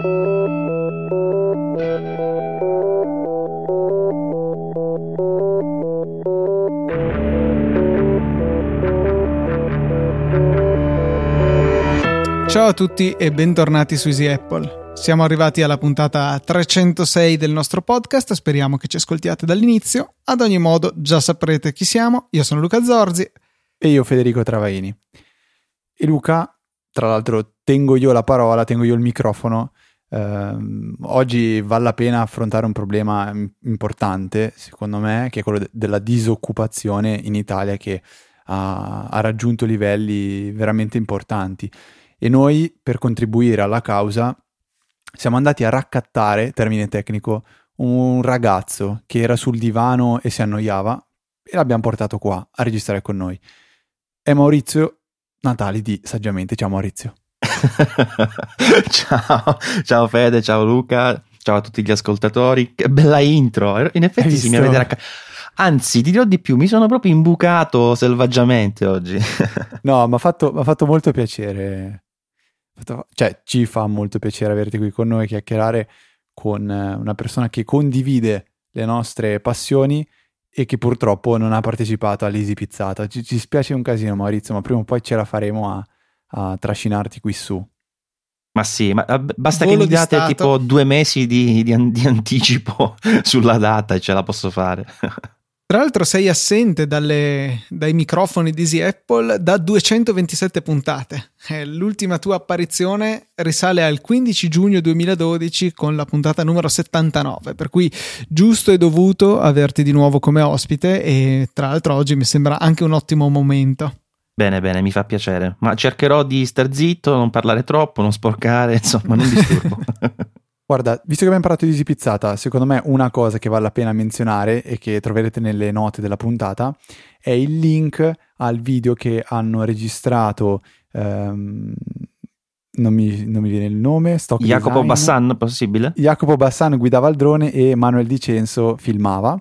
Ciao a tutti e bentornati su Easy Apple. Siamo arrivati alla puntata 306 del nostro podcast, speriamo che ci ascoltiate dall'inizio. Ad ogni modo, già saprete chi siamo. Io sono Luca Zorzi. E io Federico Travaini. E Luca, tra l'altro, tengo io la parola, tengo io il microfono. Eh, oggi vale la pena affrontare un problema importante, secondo me, che è quello de- della disoccupazione in Italia che ha, ha raggiunto livelli veramente importanti e noi per contribuire alla causa siamo andati a raccattare, termine tecnico, un ragazzo che era sul divano e si annoiava e l'abbiamo portato qua a registrare con noi. È Maurizio Natali di Saggiamente. Ciao Maurizio. ciao, ciao Fede, ciao Luca, ciao a tutti gli ascoltatori. Che bella intro. In effetti si mi avete raccontato. Anzi, ti dirò di più, mi sono proprio imbucato selvaggiamente oggi. no, mi ha fatto, fatto molto piacere cioè ci fa molto piacere averti qui con noi, chiacchierare con eh, una persona che condivide le nostre passioni e che purtroppo non ha partecipato all'Easy Pizzata. Ci, ci spiace un casino Maurizio, ma prima o poi ce la faremo a, a trascinarti qui su. Ma sì, ma eh, basta Volo che mi date tipo due mesi di, di, di anticipo sulla data e ce la posso fare. Tra l'altro sei assente dalle, dai microfoni di Easy Apple da 227 puntate. Eh, l'ultima tua apparizione risale al 15 giugno 2012 con la puntata numero 79, per cui giusto e dovuto averti di nuovo come ospite e tra l'altro oggi mi sembra anche un ottimo momento. Bene, bene, mi fa piacere, ma cercherò di star zitto, non parlare troppo, non sporcare, insomma, non disturbo. Guarda, visto che abbiamo parlato di Easy Pizzata, secondo me una cosa che vale la pena menzionare e che troverete nelle note della puntata è il link al video che hanno registrato. Um, non, mi, non, mi, viene il nome. Stock Jacopo design. Bassan, possibile? Jacopo Bassan guidava il drone e Manuel Dicenzo filmava.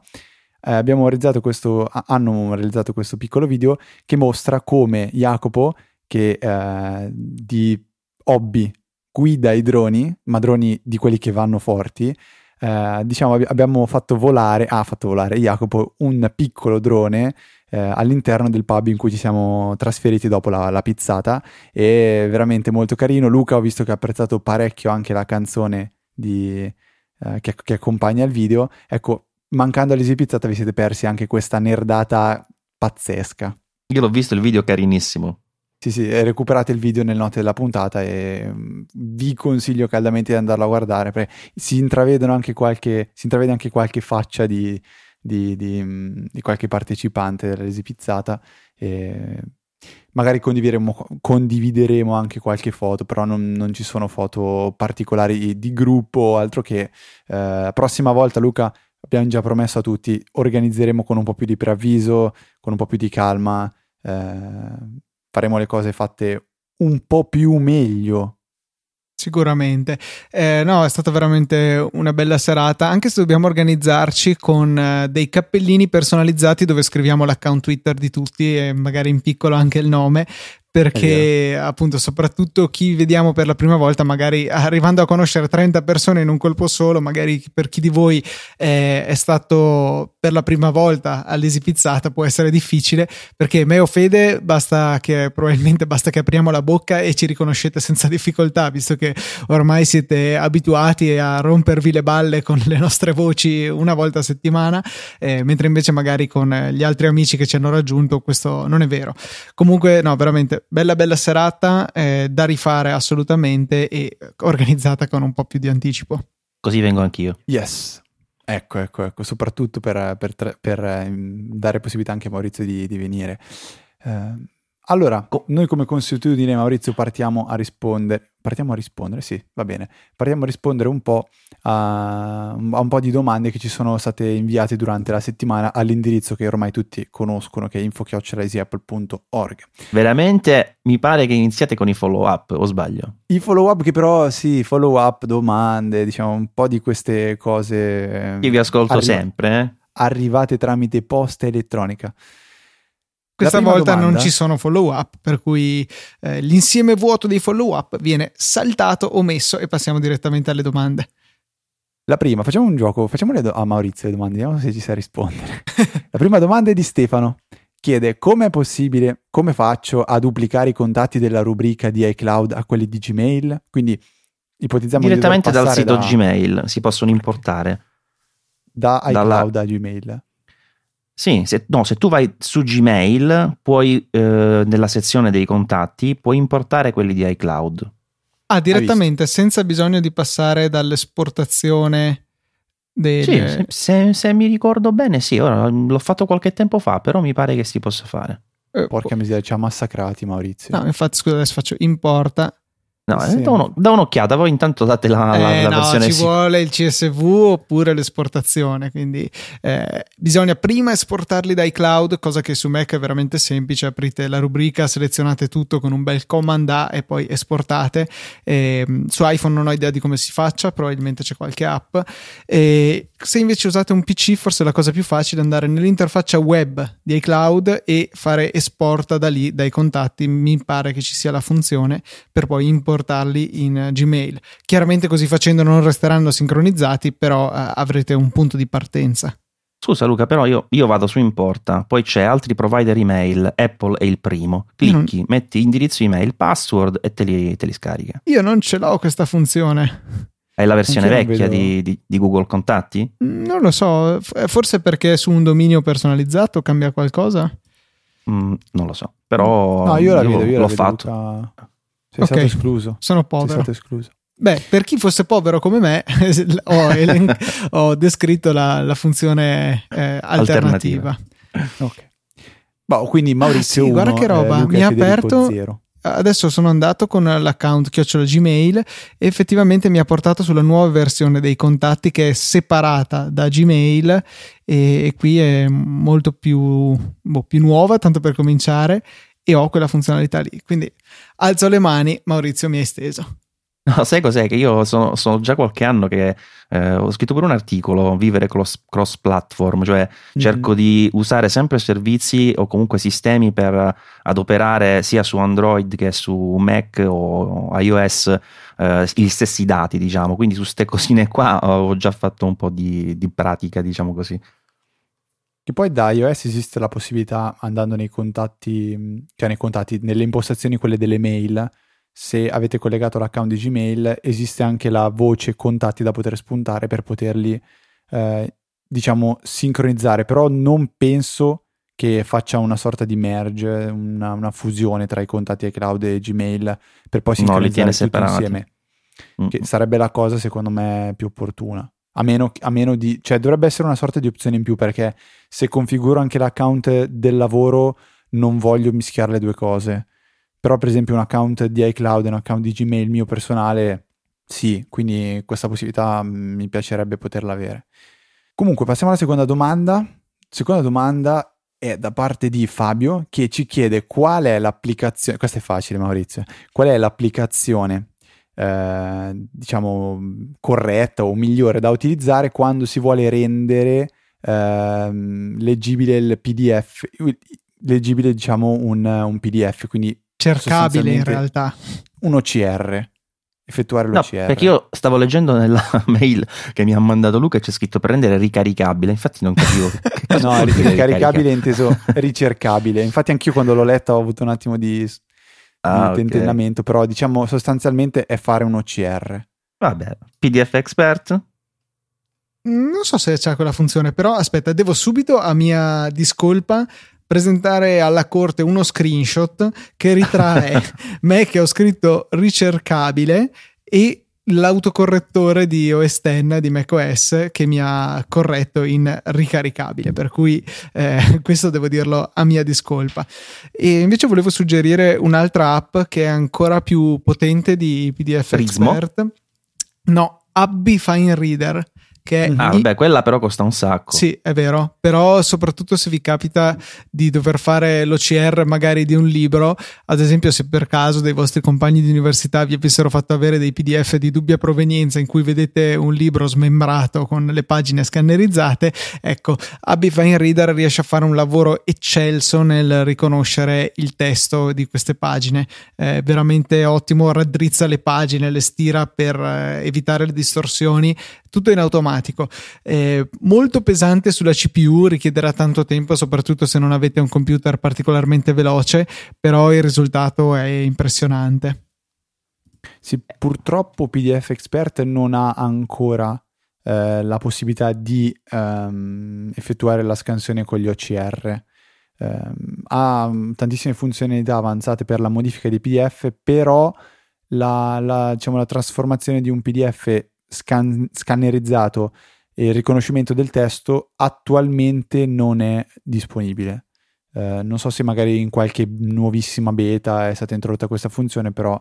Eh, abbiamo realizzato questo, hanno realizzato questo piccolo video che mostra come Jacopo, che eh, di hobby guida i droni, ma droni di quelli che vanno forti, eh, diciamo abbiamo fatto volare, ha fatto volare Jacopo un piccolo drone eh, all'interno del pub in cui ci siamo trasferiti dopo la, la pizzata e veramente molto carino. Luca ho visto che ha apprezzato parecchio anche la canzone di, eh, che, che, accompagna il video. Ecco, mancando Pizzata vi siete persi anche questa nerdata pazzesca. Io l'ho visto il video carissimo. Sì, sì, recuperate il video nelle note della puntata e mm, vi consiglio caldamente di andarlo a guardare perché si, intravedono anche qualche, si intravede anche qualche faccia di, di, di, mm, di qualche partecipante Pizzata e magari condivideremo, condivideremo, anche qualche foto, però non, non, ci sono foto particolari di gruppo o altro che eh, prossima volta Luca abbiamo già promesso a tutti organizzeremo con un po' più di preavviso, con un po' più di calma. Eh, faremo le cose fatte un po' più meglio Sicuramente, eh, no, è stata veramente una bella serata, anche se dobbiamo organizzarci con eh, dei cappellini personalizzati dove scriviamo l'account Twitter di tutti e magari in piccolo anche il nome, perché appunto soprattutto chi vediamo per la prima volta magari arrivando a conoscere 30 persone in un colpo solo magari per chi di voi è, è stato per la prima volta all'Easy Pizzata può essere difficile perché me o Fede basta che probabilmente basta che apriamo la bocca e ci riconoscete senza difficoltà visto che ormai siete abituati a rompervi le balle con le nostre voci una volta a settimana eh, mentre invece magari con gli altri amici che ci hanno raggiunto questo non è vero. Comunque no veramente bella bella serata eh, da rifare assolutamente e organizzata con un po' più di anticipo. Così vengo anch'io. Yes. Ecco, ecco, ecco, soprattutto per, per, per, ehm, dare possibilità anche a Maurizio di, di venire. Eh, allora, noi come consuetudine, Maurizio, partiamo a rispondere. Partiamo a rispondere, sì, va bene. Partiamo a rispondere un po' a, a, un po' di domande che ci sono state inviate durante la settimana all'indirizzo che ormai tutti conoscono, che è info.easyapple.org. Veramente mi pare che iniziate con i follow up, o sbaglio? I follow up che però, sì, follow up, domande, diciamo un po' di queste cose. Io vi ascolto arri- sempre, eh? Arrivate tramite posta elettronica. Questa volta domanda... non ci sono follow up, per cui eh, l'insieme vuoto dei follow up viene saltato, omesso e passiamo direttamente alle domande. La prima, facciamo un gioco, facciamole a Maurizio le domande, vediamo se ci sa rispondere. La prima domanda è di Stefano. Chiede come è possibile, come faccio a duplicare i contatti della rubrica di iCloud a quelli di Gmail? Quindi ipotizziamo direttamente di dal sito da, Gmail si possono importare da iCloud Dalla... a Gmail. Sì, se, no, se tu vai su Gmail, puoi, eh, nella sezione dei contatti, puoi importare quelli di iCloud. Ah, direttamente, senza bisogno di passare dall'esportazione delle... Sì, se, se, se, mi ricordo bene, sì, ora l'ho fatto qualche tempo fa, però mi pare che si possa fare. Eh, Porca miseria, ci ha massacrati Maurizio. No, infatti, scusa, adesso faccio importa No, sì. da, uno, da, un'occhiata, voi intanto date la, la, eh, la no, versione. Ci vuole il CSV oppure l'esportazione. Quindi eh, bisogna prima esportarli dai cloud, cosa che su Mac è veramente semplice. Aprite la rubrica, selezionate tutto con un bel command A e poi esportate. Eh, su iPhone non ho idea di come si faccia, probabilmente c'è qualche app. Se invece usate un PC, forse la cosa più facile è andare nell'interfaccia web di iCloud e fare esporta da lì, dai contatti. Mi pare che ci sia la funzione per poi importare portarli in Gmail. Chiaramente così facendo non resteranno sincronizzati, però eh, avrete un punto di partenza. Scusa Luca, però io, io, vado su Importa, poi c'è altri provider email, Apple è il primo. Clicchi, non... metti indirizzo email, password e te li, te li scarica. Io non ce l'ho questa funzione. È la versione vecchia di, di, di, Google Contatti? Mm, non lo so, forse perché su un dominio personalizzato cambia qualcosa? Mm, non lo so, però no, io, la io vedo, io l'ho la fatto. Luca... Sei okay. stato escluso. Sono povero. Sei stato escluso. Beh, per chi fosse povero come me, ho, elen- ho descritto la, la funzione eh, alternativa. alternativa. Ok. Boh, quindi Maurizio sì, 1, guarda che roba, eh, mi ha aperto adesso sono andato con l'account chiocciola Gmail e effettivamente mi ha portato sulla nuova versione dei contatti che è separata da Gmail e, e qui è molto più, boh, più nuova, tanto per cominciare, e ho quella funzionalità lì. Quindi alzo le mani, Maurizio mi ha esteso. No, sai cos'è? Che io sono, sono già qualche anno che eh, ho scritto pure un articolo, vivere cross, cross platform, cioè mm-hmm. cerco di usare sempre servizi o comunque sistemi per adoperare sia su Android che su Mac o iOS eh, gli stessi dati, diciamo. Quindi su queste cosine qua ho già fatto un po' di, di pratica, diciamo così. Che poi da iOS esiste la possibilità, andando nei contatti, cioè nei contatti, nelle impostazioni quelle delle mail, se avete collegato l'account di Gmail, esiste anche la voce contatti da poter spuntare per poterli, eh, diciamo, sincronizzare. Però non penso che faccia una sorta di merge, una, una fusione tra i contatti iCloud e Gmail per poi sincronizzare no, tutto insieme. Mm-hmm. Che sarebbe la cosa, secondo me, più opportuna. A meno, a meno, di, cioè dovrebbe essere una sorta di opzione in più perché se configuro anche l'account del lavoro non voglio mischiare le due cose. Però per esempio un account di iCloud e un account di Gmail mio personale, sì, quindi questa possibilità mm, mi piacerebbe poterla avere. Comunque passiamo alla seconda domanda. Seconda domanda è da parte di Fabio che ci chiede qual è l'applicazione, questa è facile Maurizio, qual è l'applicazione eh, diciamo corretta o migliore da utilizzare quando si vuole rendere eh, leggibile il PDF, leggibile diciamo un, un PDF, quindi cercabile in realtà. Un OCR effettuare l'OCR. No, perché io stavo leggendo nella mail che mi ha mandato Luca e c'è scritto per rendere ricaricabile, infatti non capivo No, ricaricabile inteso ricercabile. Infatti anch'io quando l'ho letta ho avuto un attimo di ah, di tentennamento, okay. però diciamo sostanzialmente è fare un OCR. Vabbè, PDF Expert? Non so se c'è quella funzione, però aspetta, devo subito a mia discolpa presentare alla corte uno screenshot che ritrae me che ho scritto ricercabile e l'autocorrettore di OS X di macOS che mi ha corretto in ricaricabile per cui eh, questo devo dirlo a mia discolpa. E invece volevo suggerire un'altra app che è ancora più potente di PDF Prismo? Expert. No Abby Fine Reader Che ah, vabbè, quella però costa un sacco. Sì, è vero, però soprattutto se vi capita di dover fare l'OCR magari di un libro, ad esempio se per caso dei vostri compagni di università vi avessero fatto avere dei PDF di dubbia provenienza in cui vedete un libro smembrato con le pagine scannerizzate, ecco, Abby Fine Reader riesce a fare un lavoro eccelso nel riconoscere il testo di queste pagine, è veramente ottimo, raddrizza le pagine, le stira per eh, evitare le distorsioni, tutto in automatico. Eh, molto pesante sulla CPU, richiederà tanto tempo, soprattutto se non avete un computer particolarmente veloce, però il risultato è impressionante. Sì, purtroppo PDF Expert non ha ancora eh, la possibilità di um, effettuare la scansione con gli OCR. Um, ha tantissime funzionalità avanzate per la modifica dei PDF, però la, la, diciamo, la trasformazione di un PDF scan- scannerizzato e il riconoscimento del testo attualmente non è disponibile. Uh, non so se magari in qualche nuovissima beta è stata introdotta questa funzione, però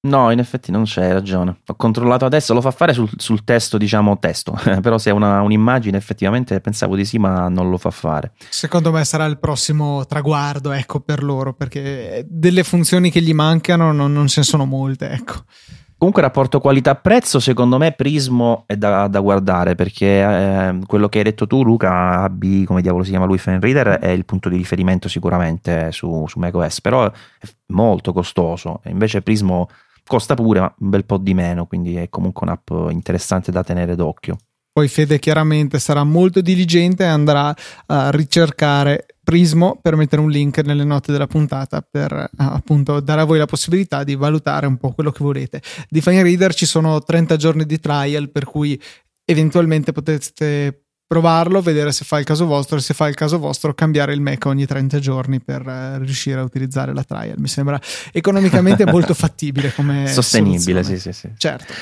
No, in effetti non c'è, ragione. Ho controllato adesso, lo fa fare sul, sul testo, diciamo testo, però se è una, un'immagine effettivamente pensavo di sì, ma non lo fa fare. Secondo me sarà il prossimo traguardo, ecco, per loro, perché delle funzioni che gli mancano non, non ce ne sono molte, ecco. Comunque rapporto qualità-prezzo, secondo me Prismo è da, da guardare perché eh, quello che hai detto tu Luca, AB, come diavolo si chiama lui, Fan Reader, è il punto di riferimento sicuramente su, su macOS, però è molto costoso, invece Prismo costa pure ma un bel po' di meno, quindi è comunque un'app interessante da tenere d'occhio. Poi Fede chiaramente sarà molto diligente e andrà a ricercare Prismo per mettere un link nelle note della puntata per eh, appunto dare a voi la possibilità di valutare un po' quello che volete. Di Fine Reader ci sono 30 giorni di trial per cui eventualmente potete provarlo, vedere se fa il caso vostro e se fa il caso vostro cambiare il Mac ogni 30 giorni per uh, riuscire a utilizzare la trial. Mi sembra economicamente molto fattibile come sostenibile, soluzione. sì, sì, sì. Certo.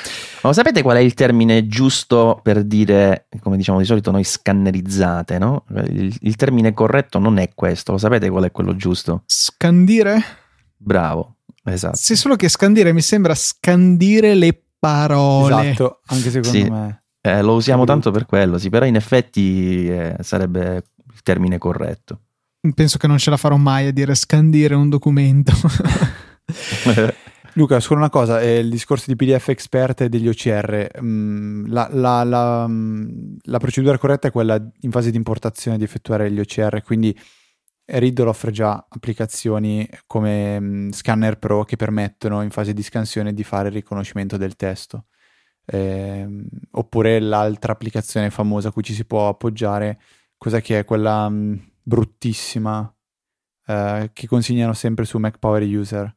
Ma sapete qual è il termine giusto per dire, come diciamo di solito noi scannerizzate, no? Il, il termine corretto non è questo, lo sapete qual è quello giusto? Scandire? Bravo, esatto. Sì, solo che scandire mi sembra scandire le parole. Esatto, anche secondo Sì. me. Eh, lo usiamo tanto per quello, sì, però in effetti eh, sarebbe il termine corretto. Penso che non ce la farò mai a dire scandire un documento. Luca, solo una cosa, eh, il discorso di PDF Expert e degli OCR, mm, la, la- la, mm, la procedura corretta è quella in fase di importazione di effettuare gli OCR, quindi Riddle offre già applicazioni come mm, Scanner Pro che permettono in fase di scansione di fare il riconoscimento del testo. Ehm, oppure l'altra applicazione famosa a cui ci si può appoggiare, cosa che è quella mm, bruttissima eh, che consigliano sempre su Mac Power User.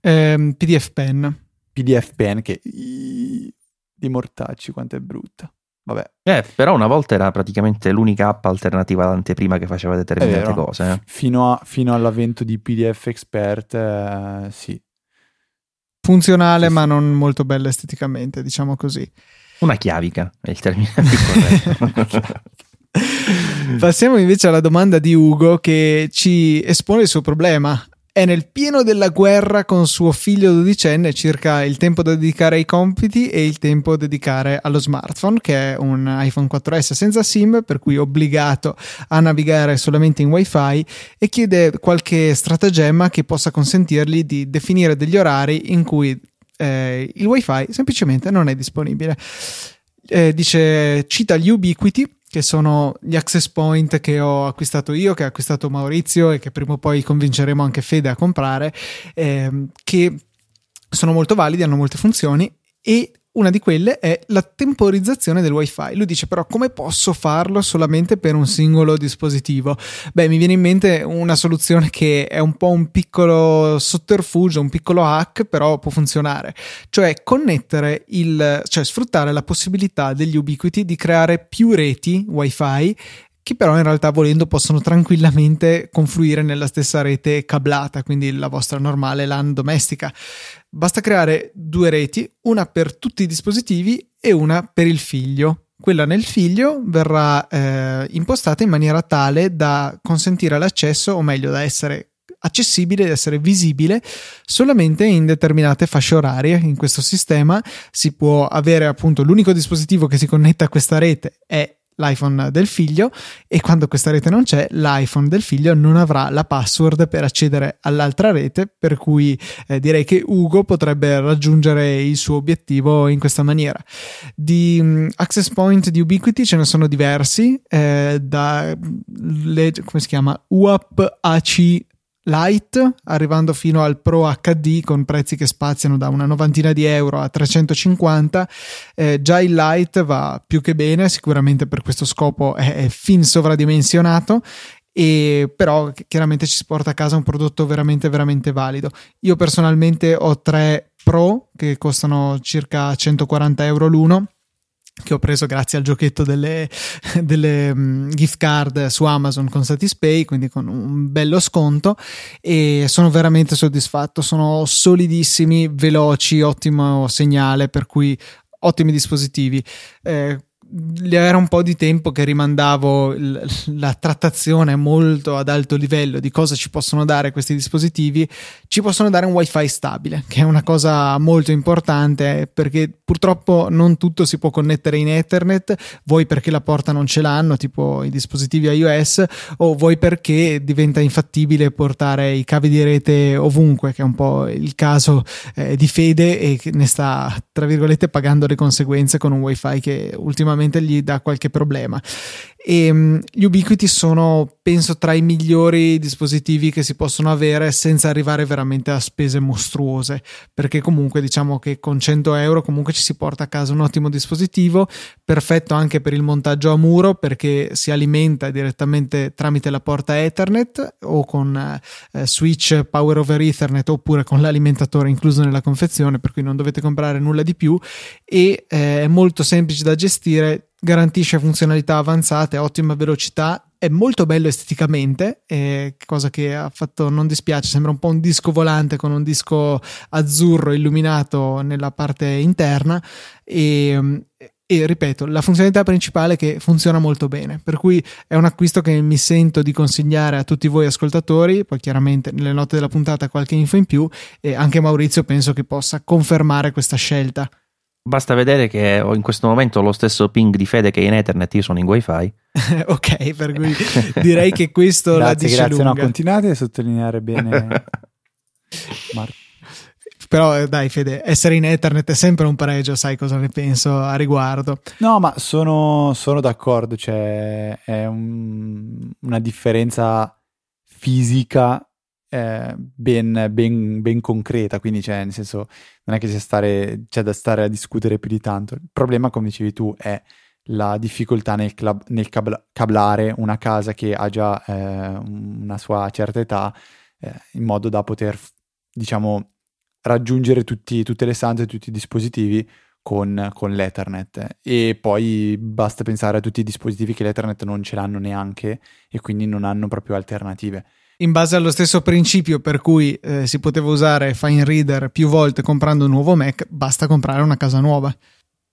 Ehm, PDF Pen. PDF Pen che i- di mortacci quanto è brutta. Vabbè, Eh, però una volta era praticamente l'unica app alternativa all'anteprima che faceva determinate cose. eh. Fino, a- fino all'avvento di PDF Expert, eh, sì. Funzionale ma non molto bella esteticamente, diciamo così. Una chiavica è il termine più corretto. Passiamo invece alla domanda di Ugo che ci espone il suo problema. È nel pieno della guerra con suo figlio dodicenne circa il tempo da dedicare ai compiti e il tempo da dedicare allo smartphone, che è un iPhone 4S senza SIM, per cui obbligato a navigare solamente in WiFi e chiede qualche stratagemma che possa consentirgli di definire degli orari in cui eh, il WiFi semplicemente non è disponibile. Eh, dice, cita gli Ubiquiti, che sono gli access point che ho acquistato io, che ha acquistato Maurizio e che prima o poi convinceremo anche Fede a comprare, ehm, che sono molto validi, hanno molte funzioni e una di quelle è la temporizzazione del wifi. Lui dice però come posso farlo solamente per un singolo dispositivo? Beh, mi viene in mente una soluzione che è un po' un piccolo sotterfugio, un piccolo hack, però può funzionare. Cioè connettere il, cioè sfruttare la possibilità degli Ubiquiti di creare più reti wifi che però in realtà volendo possono tranquillamente confluire nella stessa rete cablata, quindi la vostra normale LAN domestica. Basta creare due reti, una per tutti i dispositivi e una per il figlio. Quella nel figlio verrà eh, impostata in maniera tale da consentire l'accesso, o meglio, da essere accessibile, di essere visibile solamente in determinate fasce orarie. In questo sistema si può avere appunto l'unico dispositivo che si connette a questa rete è l'iPhone del figlio e quando questa rete non c'è l'iPhone del figlio non avrà la password per accedere all'altra rete per cui eh, direi che Ugo potrebbe raggiungere il suo obiettivo in questa maniera. Di um, access point di Ubiquiti ce ne sono diversi eh, da le, come si chiama? UAP AC Lite, arrivando fino al Pro HD con prezzi che spaziano da una novantina di euro a 350. Eh, già il Lite va più che bene, sicuramente per questo scopo è, è fin sovradimensionato. E però chiaramente ci si porta a casa un prodotto veramente veramente valido. Io personalmente ho tre Pro che costano circa 140 euro l'uno che ho preso grazie al giochetto delle, delle um, gift card su Amazon con Satispay, quindi con un bello sconto e sono veramente soddisfatto, sono solidissimi, veloci, ottimo segnale, per cui ottimi dispositivi. Eh, era un po' di tempo che rimandavo la trattazione molto ad alto livello di cosa ci possono dare questi dispositivi. Ci possono dare un wifi stabile, che è una cosa molto importante perché purtroppo non tutto si può connettere in Ethernet, vuoi perché la porta non ce l'hanno, tipo i dispositivi iOS, o vuoi perché diventa infattibile portare i cavi di rete ovunque, che è un po' il caso eh, di Fede e ne sta, tra virgolette, pagando le conseguenze con un wifi che ultimamente sicuramente gli dà qualche problema. E um, gli Ubiquiti sono, penso, tra i migliori dispositivi che si possono avere senza arrivare veramente a spese mostruose, perché comunque diciamo che con 100 euro comunque ci si porta a casa un ottimo dispositivo, perfetto anche per il montaggio a muro perché si alimenta direttamente tramite la porta Ethernet o con eh, switch power over Ethernet oppure con l'alimentatore incluso nella confezione, per cui non dovete comprare nulla di più e eh, è molto semplice da gestire garantisce funzionalità avanzate, ottima velocità, è molto bello esteticamente, eh, cosa che ha fatto non dispiace, sembra un po' un disco volante con un disco azzurro illuminato nella parte interna e, e ripeto, la funzionalità principale è che funziona molto bene, per cui è un acquisto che mi sento di consigliare a tutti voi ascoltatori, poi chiaramente nelle note della puntata qualche info in più e anche Maurizio penso che possa confermare questa scelta. Basta vedere che ho in questo momento lo stesso ping di fede che in Ethernet, io sono in wifi. ok, per cui direi che questo grazie, la dice grazie, lunga. no, continuate a sottolineare bene Marco. Però eh, dai Fede, essere in Ethernet è sempre un pregio, sai cosa ne penso a riguardo. No, ma sono, sono d'accordo, cioè è un, una differenza fisica eh, ben, ben, ben, concreta, quindi cioè, nel senso non è che c'è, stare, c'è, da stare a discutere più di tanto. Il problema, come dicevi tu, è la difficoltà nel, club, nel cabla, cablare una casa che ha già eh, una sua certa età eh, in modo da poter, diciamo, raggiungere tutti, tutte le stanze, tutti i dispositivi con, con, l'Ethernet e poi basta pensare a tutti i dispositivi che l'Ethernet non ce l'hanno neanche e quindi non hanno proprio alternative in base allo stesso principio per cui eh, si poteva usare Fine Reader più volte comprando un nuovo Mac, basta comprare una casa nuova.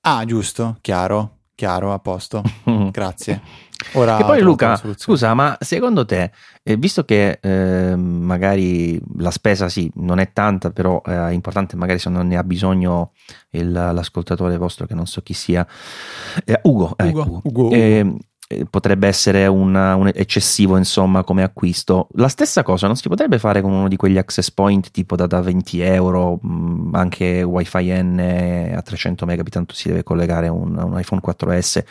Ah, giusto, chiaro, chiaro, a posto. Grazie. Ora e poi Luca, scusa, ma secondo te, eh, visto che eh, magari la spesa sì, non è tanta, però è importante magari se non ne ha bisogno il, l'ascoltatore vostro, che non so chi sia, eh, Ugo, Ugo. Ecco, Ugo, Ugo. Eh, potrebbe essere una, un eccessivo insomma come acquisto la stessa cosa non si potrebbe fare con uno di quegli access point tipo da, da 20 euro mh, mm, anche wifi n a 300 megabit tanto si deve collegare un, un iPhone 4S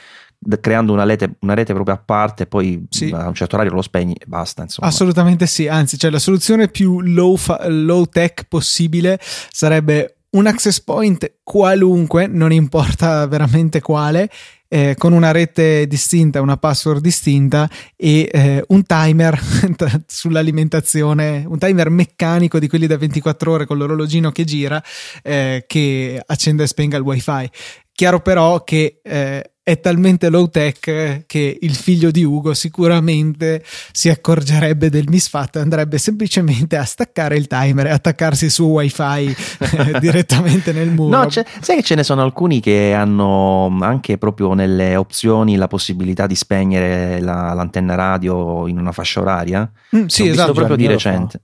creando una rete, una rete, proprio a parte, poi sì. a un certo orario lo spegni e basta. Insomma. Assolutamente sì, anzi, cioè la soluzione più low, fa- low tech possibile sarebbe un access point qualunque, non importa veramente quale, eh, con una rete distinta, una password distinta e eh, un timer sull'alimentazione, un timer meccanico di quelli da 24 ore con l'orologino che gira, eh, che accende e spenga il wifi. Chiaro però che eh, è talmente low tech che il figlio di Ugo sicuramente si accorgerebbe del misfatto e andrebbe semplicemente a staccare il timer e attaccarsi su wifi eh, direttamente nel muro. No, sai che ce ne sono alcuni che hanno anche proprio nelle opzioni la possibilità di spegnere la, l'antenna radio in una fascia oraria? Mm, sì, esatto. proprio di recente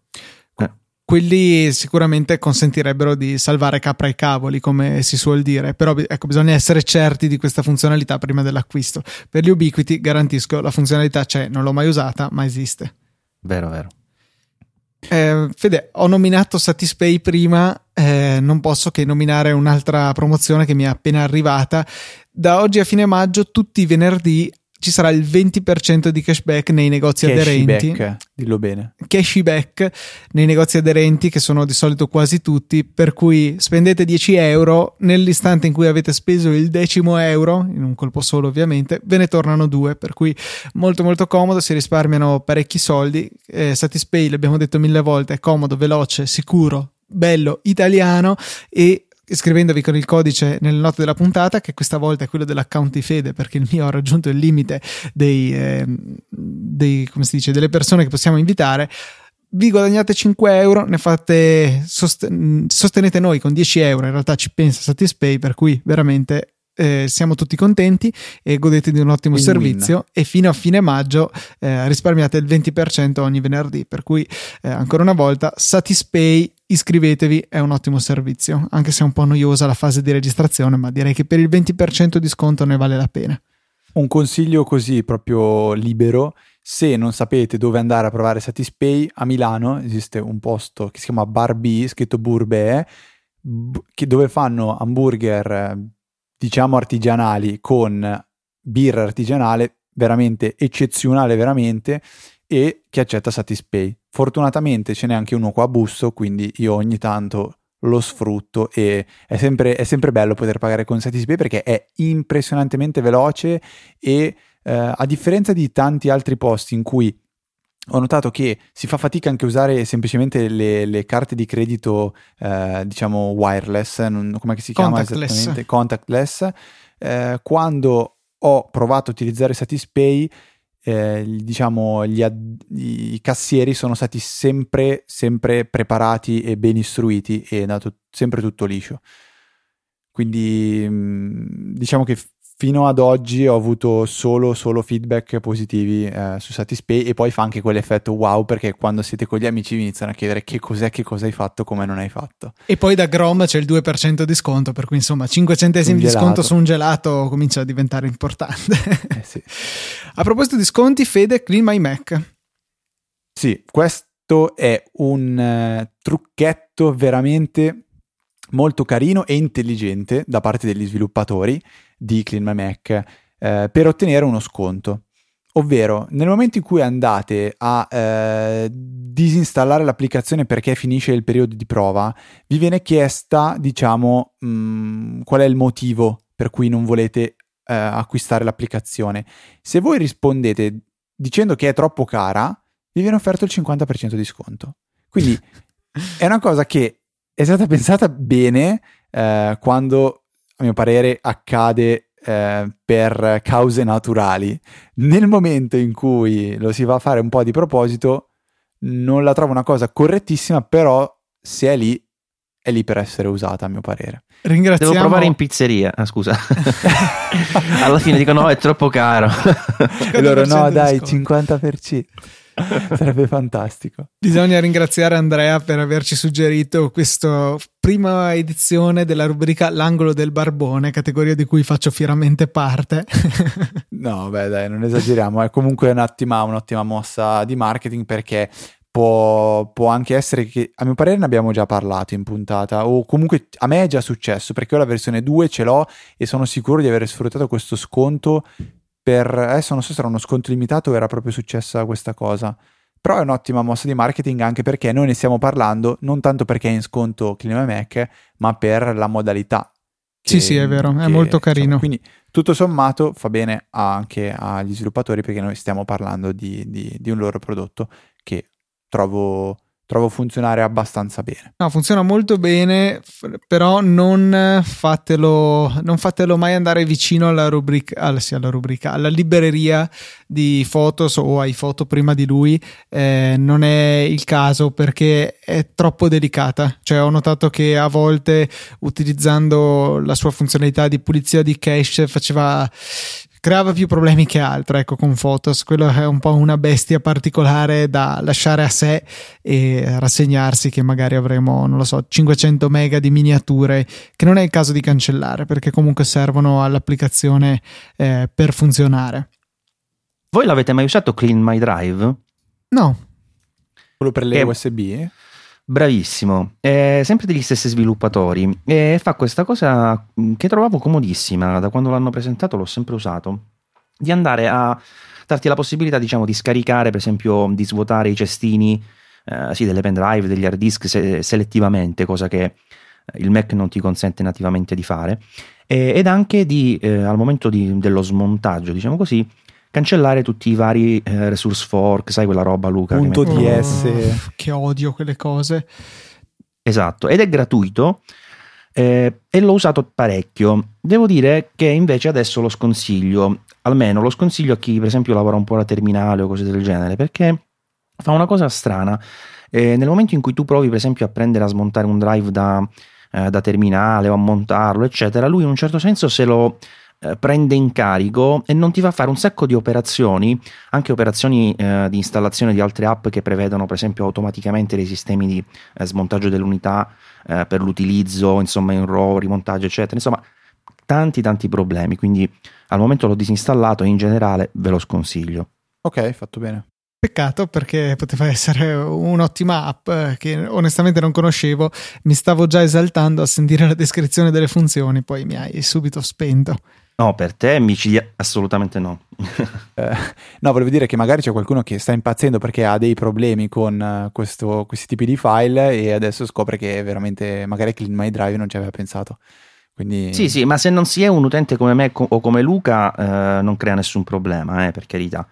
quelli sicuramente consentirebbero di salvare capra ai cavoli, come si suol dire, però ecco, bisogna essere certi di questa funzionalità prima dell'acquisto. Per gli Ubiquiti garantisco la funzionalità c'è, non l'ho mai usata, ma esiste. Vero, vero. Eh, Fede, ho nominato Satispay prima, eh, non posso che nominare un'altra promozione che mi è appena arrivata. Da oggi a fine maggio, tutti i venerdì ci sarà il 20% di cashback nei negozi cashback, aderenti. Dillo bene. Cashback nei negozi aderenti, che sono di solito quasi tutti, per cui spendete 10 euro, nell'istante in cui avete speso il decimo euro, in un colpo solo ovviamente, ve ne tornano due, per cui molto molto comodo, si risparmiano parecchi soldi. Eh, Satispay, l'abbiamo detto mille volte, è comodo, veloce, sicuro, bello, italiano e iscrivendovi con il codice nelle note della puntata, che questa volta è quello dell'account di fede, perché il mio ha raggiunto il limite dei, eh, dei, dice, delle persone che possiamo invitare. Vi guadagnate 5 euro, ne fate sostenete noi con 10 euro. In realtà ci pensa Satispay, per cui veramente eh, siamo tutti contenti e godete di un ottimo win servizio win. e fino a fine maggio eh, risparmiate il 20% ogni venerdì per cui eh, ancora una volta Satispay iscrivetevi, è un ottimo servizio, anche se è un po' noiosa la fase di registrazione, ma direi che per il 20% di sconto ne vale la pena. Un consiglio così proprio libero, se non sapete dove andare a provare Satispay, a Milano esiste un posto che si chiama Barbie, scritto Bourbet, dove fanno hamburger diciamo artigianali con birra artigianale veramente eccezionale veramente e che accetta Satispay. Fortunatamente ce n'è anche uno qua a Busso, quindi io ogni tanto lo sfrutto e è sempre, è sempre bello poter pagare con Satispay perché è impressionantemente veloce e eh, a differenza di tanti altri posti in cui ho notato che si fa fatica anche a usare semplicemente le, le carte di credito, eh, diciamo wireless, come si chiama contactless. esattamente? Contactless. Eh, quando ho provato a utilizzare Satispay, eh, diciamo, gli ad- i cassieri sono stati sempre, sempre preparati e ben istruiti e è andato sempre tutto liscio. Quindi mm, diciamo che fino ad oggi ho avuto solo, solo feedback positivi eh, su Satispay e poi fa anche quell'effetto wow perché quando siete con gli amici vi iniziano a chiedere che cos'è, che cosa hai fatto, come non hai fatto. E poi da Grom c'è il 2% di sconto, per cui insomma 5 centesimi di sconto su un gelato comincia a diventare importante. Eh sì. a proposito di sconti, Fede, Clean My Mac. Sì, questo è un uh, trucchetto veramente molto carino e intelligente da parte degli sviluppatori di Clean My Mac eh, per ottenere uno sconto. Ovvero, nel momento in cui andate a eh, disinstallare l'applicazione perché finisce il periodo di prova, vi viene chiesta, diciamo, mh, mm, qual è il motivo per cui non volete eh, acquistare l'applicazione. Se voi rispondete dicendo che è troppo cara, vi viene offerto il 50% di sconto. Quindi è una cosa che è stata pensata bene eh, quando a mio parere, accade eh, per cause naturali. Nel momento in cui lo si va a fare un po' di proposito, non la trovo una cosa correttissima, però se è lì, è lì per essere usata, a mio parere. Ringraziamo... Devo provare in pizzeria. Ah, scusa. Alla fine dicono: no, è troppo caro. e loro: no, dai, 50%. Sarebbe fantastico. Bisogna ringraziare Andrea per averci suggerito questa prima edizione della rubrica L'angolo del barbone, categoria di cui faccio fieramente parte. no, beh, dai, non esageriamo. È comunque un'ottima, un'ottima mossa di marketing perché Può, può, anche essere che a mio parere ne abbiamo già parlato in puntata o comunque a me è già successo perché ho la versione 2 ce l'ho e sono sicuro di aver sfruttato questo sconto per adesso non so se era uno sconto limitato o era proprio successa questa cosa. Però è un'ottima mossa di marketing anche perché noi ne stiamo parlando non tanto perché è in sconto Clima Mac, ma per la modalità. Che, sì, sì, è vero, che, è molto carino. Insomma, quindi tutto sommato fa bene anche agli sviluppatori perché noi stiamo parlando di, di, di un loro prodotto che trovo, trovo funzionare abbastanza bene. No, funziona molto bene, però non fatelo, non fatelo mai andare vicino alla rubrica, alla, sì, alla, rubrica, alla libreria di Photos o ai foto prima di lui. Eh, non è il caso perché è troppo delicata. Cioè, ho notato che a volte utilizzando la sua funzionalità di pulizia di cache faceva creava più problemi che altro ecco con Photos quello è un po' una bestia particolare da lasciare a sé e rassegnarsi che magari avremo non lo so 500 mega di miniature che non è il caso di cancellare perché comunque servono all'applicazione eh, per funzionare voi l'avete mai usato Clean My Drive? no quello per le è... USB? Bravissimo, è sempre degli stessi sviluppatori. E fa questa cosa che trovavo comodissima da quando l'hanno presentato, l'ho sempre usato, di andare a darti la possibilità, diciamo, di scaricare, per esempio, di svuotare i cestini eh, sì, delle pendrive, degli hard disk se- selettivamente, cosa che il Mac non ti consente nativamente di fare, ed anche di, eh, al momento di, dello smontaggio, diciamo così, cancellare tutti i vari eh, resource fork, sai quella roba Luca? Punto che DS. Oh, che odio quelle cose. Esatto, ed è gratuito eh, e l'ho usato parecchio. Devo dire che invece adesso lo sconsiglio, almeno lo sconsiglio a chi per esempio lavora un po' alla terminale o cose del genere, perché fa una cosa strana. Eh, nel momento in cui tu provi per esempio a prendere a smontare un drive da, eh, da terminale o a montarlo, eccetera, lui in un certo senso se lo eh, prende in carico e non ti fa fare un sacco di operazioni, anche operazioni eh, di installazione di altre app che prevedono per esempio automaticamente dei sistemi di eh, smontaggio dell'unità eh, per l'utilizzo, insomma in RAW, rimontaggio eccetera, insomma tanti tanti problemi, quindi al momento l'ho disinstallato e in generale ve lo sconsiglio. Ok, fatto bene. Peccato perché poteva essere un'ottima app eh, che onestamente non conoscevo, mi stavo già esaltando a sentire la descrizione delle funzioni, poi mi hai subito spento. No, per te micidia assolutamente no. eh, no, volevo dire che magari c'è qualcuno che sta impazzendo perché ha dei problemi con uh, questo, questi tipi di file e adesso scopre che veramente magari Clean My Drive non ci aveva pensato. Quindi... Sì, sì, ma se non si è un utente come me o come Luca eh, non crea nessun problema, eh, per carità.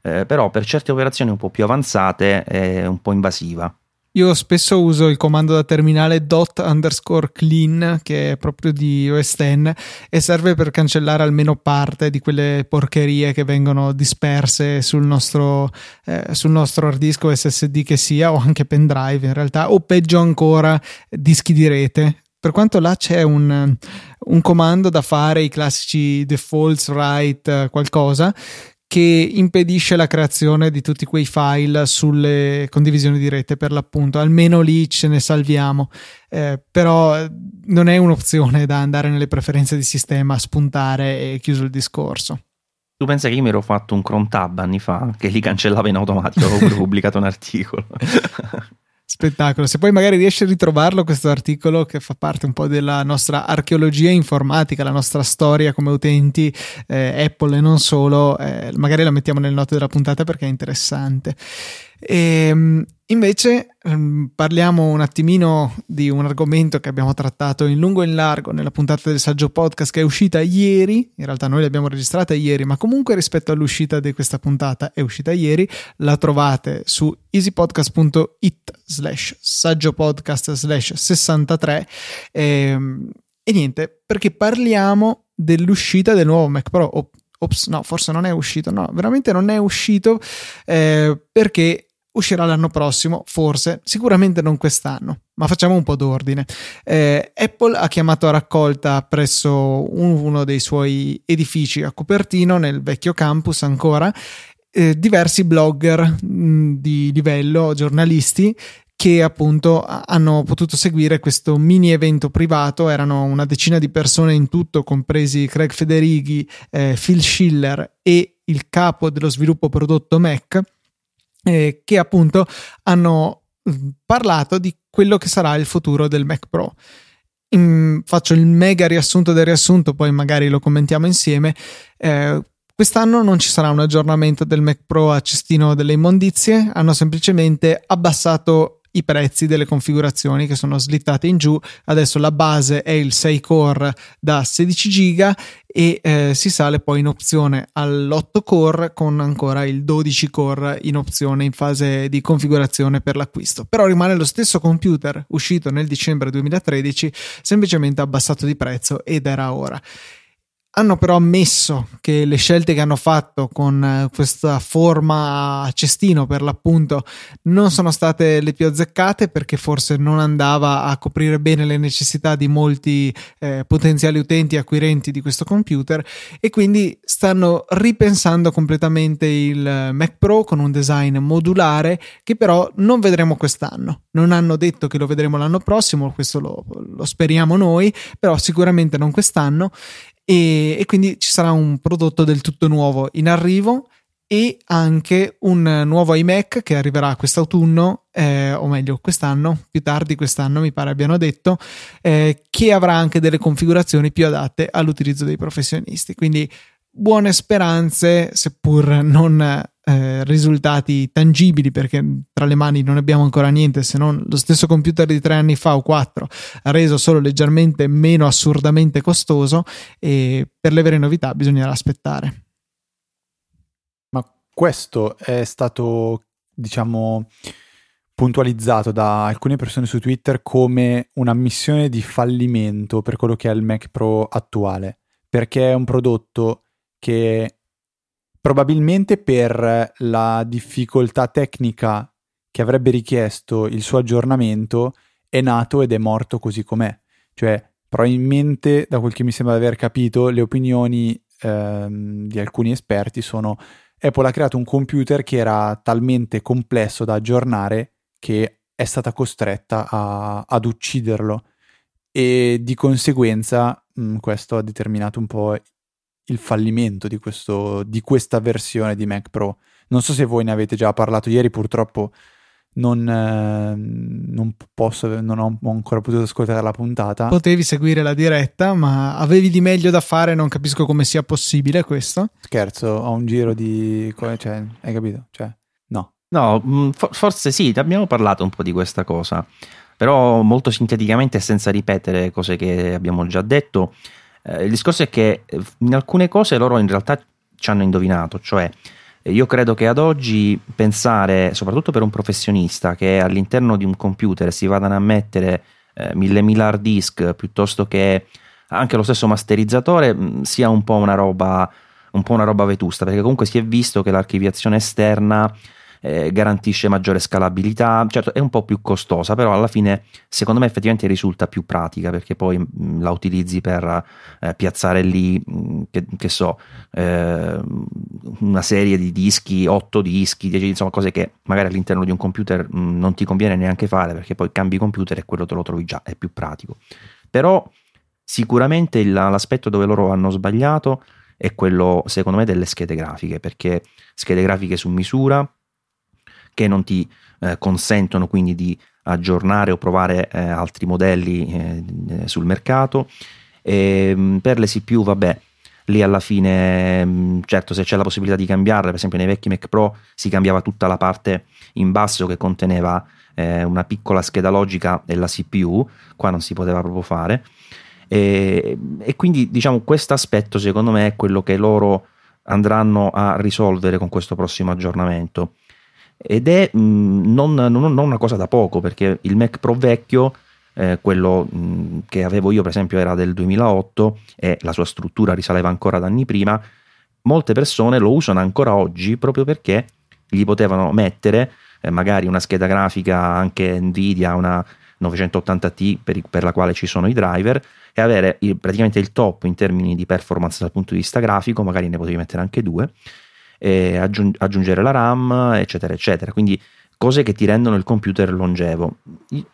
Eh, però per certe operazioni un po' più avanzate è un po' invasiva. Io spesso uso il comando da terminale dot underscore clean che è proprio di OS X e serve per cancellare almeno parte di quelle porcherie che vengono disperse sul nostro, eh, sul nostro hard disk o SSD che sia o anche pendrive in realtà o peggio ancora dischi di rete. Per quanto là c'è un, un, comando da fare, i classici defaults write qualcosa, che impedisce la creazione di tutti quei file sulle condivisioni di rete per l'appunto. Almeno lì ce ne salviamo. Eh, però non è un'opzione da andare nelle preferenze di sistema spuntare e chiuso il discorso. Tu pensa che io mi ero fatto un cron tab anni fa che li cancellava in automatico avevo pubblicato un articolo Spettacolo. Se poi magari riesci a ritrovarlo, questo articolo che fa parte un po' della nostra archeologia informatica, la nostra storia come utenti eh, Apple e non solo, eh, magari la mettiamo nel note della puntata perché è interessante. Ehm, invece ehm, parliamo un attimino di un argomento che abbiamo trattato in lungo e in largo nella puntata del saggio podcast che è uscita ieri. In realtà noi l'abbiamo registrata ieri, ma comunque rispetto all'uscita di questa puntata è uscita ieri. La trovate su easypodcast.it slash saggio podcast slash 63. E, ehm, e niente, perché parliamo dell'uscita del nuovo Mac Pro. Ops, no, forse non è uscito, no, veramente non è uscito eh, perché uscirà l'anno prossimo, forse, sicuramente non quest'anno, ma facciamo un po' d'ordine. Eh, Apple ha chiamato a raccolta presso uno dei suoi edifici a Cupertino, nel vecchio campus ancora, eh, diversi blogger mh, di livello, giornalisti, che appunto hanno potuto seguire questo mini evento privato, erano una decina di persone in tutto, compresi Craig Federighi, eh, Phil Schiller e il capo dello sviluppo prodotto Mac eh, che appunto hanno mm, parlato di quello che sarà il futuro del Mac Pro. In, faccio il mega riassunto del riassunto, poi magari lo commentiamo insieme. Eh, quest'anno non ci sarà un aggiornamento del Mac Pro a cestino delle immondizie, hanno semplicemente abbassato i prezzi delle configurazioni che sono slittate in giù. Adesso la base è il 6 core da 16 giga e eh, si sale poi in opzione all'8 core con ancora il 12 core in opzione in fase di configurazione per l'acquisto. Però rimane lo stesso computer uscito nel dicembre 2013, semplicemente abbassato di prezzo ed era ora. Hanno però ammesso che le scelte che hanno fatto con eh, questa forma a cestino per l'appunto non sono state le più azzeccate perché forse non andava a coprire bene le necessità di molti eh, potenziali utenti acquirenti di questo computer e quindi stanno ripensando completamente il Mac Pro con un design modulare che però non vedremo quest'anno. Non hanno detto che lo vedremo l'anno prossimo, questo lo, lo speriamo noi, però sicuramente non quest'anno e, e quindi ci sarà un prodotto del tutto nuovo in arrivo e anche un nuovo iMac che arriverà quest'autunno, eh, o meglio quest'anno, più tardi quest'anno mi pare abbiano detto, eh, che avrà anche delle configurazioni più adatte all'utilizzo dei professionisti. Quindi buone speranze, seppur non eh, risultati tangibili perché tra le mani non abbiamo ancora niente se non lo stesso computer di tre anni fa o quattro reso solo leggermente meno assurdamente costoso e per le vere novità bisognerà aspettare. Ma questo è stato diciamo puntualizzato da alcune persone su Twitter come una missione di fallimento per quello che è il Mac Pro attuale perché è un prodotto che probabilmente per la difficoltà tecnica che avrebbe richiesto il suo aggiornamento è nato ed è morto così com'è. Cioè, probabilmente, da quel che mi sembra di aver capito, le opinioni ehm, di alcuni esperti sono Apple ha creato un computer che era talmente complesso da aggiornare che è stata costretta a, ad ucciderlo e di conseguenza mh, questo ha determinato un po' il fallimento di, questo, di questa versione di Mac Pro. Non so se voi ne avete già parlato ieri, purtroppo non, eh, non, posso, non ho ancora potuto ascoltare la puntata. Potevi seguire la diretta, ma avevi di meglio da fare, non capisco come sia possibile questo. Scherzo, ho un giro di... Cioè, hai capito? Cioè, no. No, mm, forse sì, abbiamo parlato un po' di questa cosa, però molto sinteticamente senza ripetere cose che abbiamo già detto. Eh, il discorso è che eh, in alcune cose loro in realtà ci hanno indovinato, cioè eh, io credo che ad oggi pensare, soprattutto per un professionista, che all'interno di un computer si vadano a mettere eh, mille mila hard disk piuttosto che anche lo stesso masterizzatore mm, sia un po' una roba un po' una roba vetusta perché comunque si è visto che l'archiviazione esterna eh, garantisce maggiore scalabilità, certo è un po' più costosa, però alla fine secondo me effettivamente risulta più pratica perché poi mh, mm, la utilizzi per eh, piazzare lì, mh, mm, che, che, so, eh, una serie di dischi, 8 dischi, 10, insomma cose che magari all'interno di un computer mh, mm, non ti conviene neanche fare perché poi cambi computer e quello te lo trovi già, è più pratico. Però sicuramente l'aspetto dove loro hanno sbagliato è quello secondo me delle schede grafiche perché schede grafiche su misura che non ti eh, consentono quindi di aggiornare o provare eh, altri modelli eh, sul mercato. E, ehm, per le CPU, vabbè, lì alla fine, mm, certo, se c'è la possibilità di cambiarle, per esempio nei vecchi Mac Pro si cambiava tutta la parte in basso che conteneva eh, una piccola scheda logica e la CPU, qua non si poteva proprio fare. E, e quindi, diciamo, questo aspetto secondo me è quello che loro andranno a risolvere con questo prossimo aggiornamento ed è mh, non, non, non, una cosa da poco perché il Mac Pro vecchio, eh, quello mh, che avevo io per esempio era del 2008 e la sua struttura risaleva ancora ad anni prima, molte persone lo usano ancora oggi proprio perché gli potevano mettere eh, magari una scheda grafica anche Nvidia, una 980T per, per, la quale ci sono i driver e avere il, praticamente il top in termini di performance dal punto di vista grafico, magari ne potevi mettere anche due eh, aggiung- aggiungere la RAM, eccetera, eccetera. Quindi cose che ti rendono il computer longevo.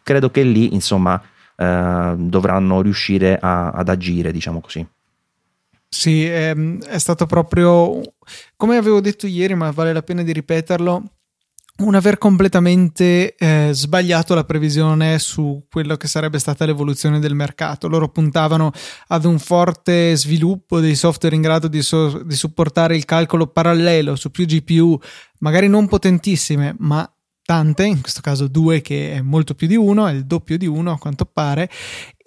Credo che lì, insomma, eh, dovranno riuscire a, ad agire, diciamo così. Sì, è, ehm, è stato proprio come avevo detto ieri, ma vale la pena di ripeterlo un aver completamente eh, sbagliato la previsione su quello che sarebbe stata l'evoluzione del mercato. Loro puntavano ad un forte sviluppo dei software in grado di, so- di supportare il calcolo parallelo su più GPU, magari non potentissime, ma tante, in questo caso due che è molto più di uno, è il doppio di uno a quanto pare,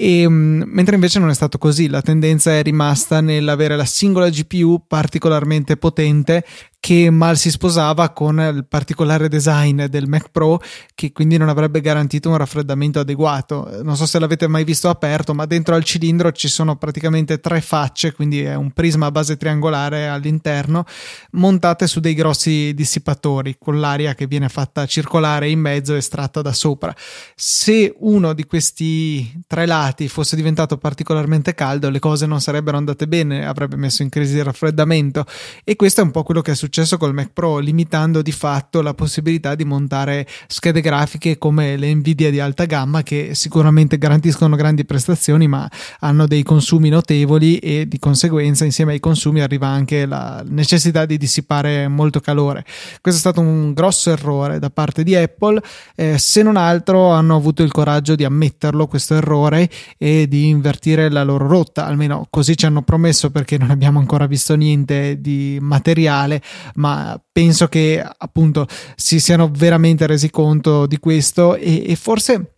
e, um, mentre invece non è stato così, la tendenza è rimasta nell'avere la singola GPU particolarmente potente che mal si sposava con il particolare design del Mac Pro che quindi non avrebbe garantito un raffreddamento adeguato. Non so se l'avete mai visto aperto, ma dentro al cilindro ci sono praticamente tre facce, quindi è un prisma a base triangolare all'interno, montate su dei grossi dissipatori con l'aria che viene fatta circolare in mezzo estratta da sopra. Se uno di questi tre lati fosse diventato particolarmente caldo, le cose non sarebbero andate bene, avrebbe messo in crisi il raffreddamento e questo è un po' quello che è successo successo col Mac Pro, limitando di fatto la possibilità di montare schede grafiche come le Nvidia di alta gamma che sicuramente garantiscono grandi prestazioni ma hanno dei consumi notevoli e di conseguenza insieme ai consumi arriva anche la necessità di dissipare molto calore. Questo è stato un grosso errore da parte di Apple, eh, se non altro hanno avuto il coraggio di ammetterlo questo errore e di invertire la loro rotta, almeno così ci hanno promesso perché non abbiamo ancora visto niente di materiale, ma penso che appunto si siano veramente resi conto di questo e, e forse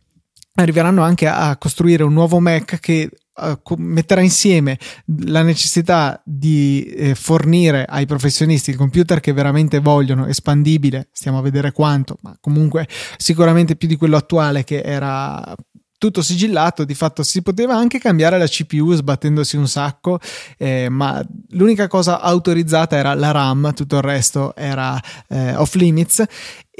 arriveranno anche a costruire un nuovo Mac che uh, metterà insieme la necessità di eh, fornire ai professionisti il computer che veramente vogliono, espandibile, stiamo a vedere quanto, ma comunque sicuramente più di quello attuale che era tutto sigillato, di fatto si poteva anche cambiare la CPU sbattendosi un sacco, eh, ma l'unica cosa autorizzata era la RAM, tutto il resto era eh, off limits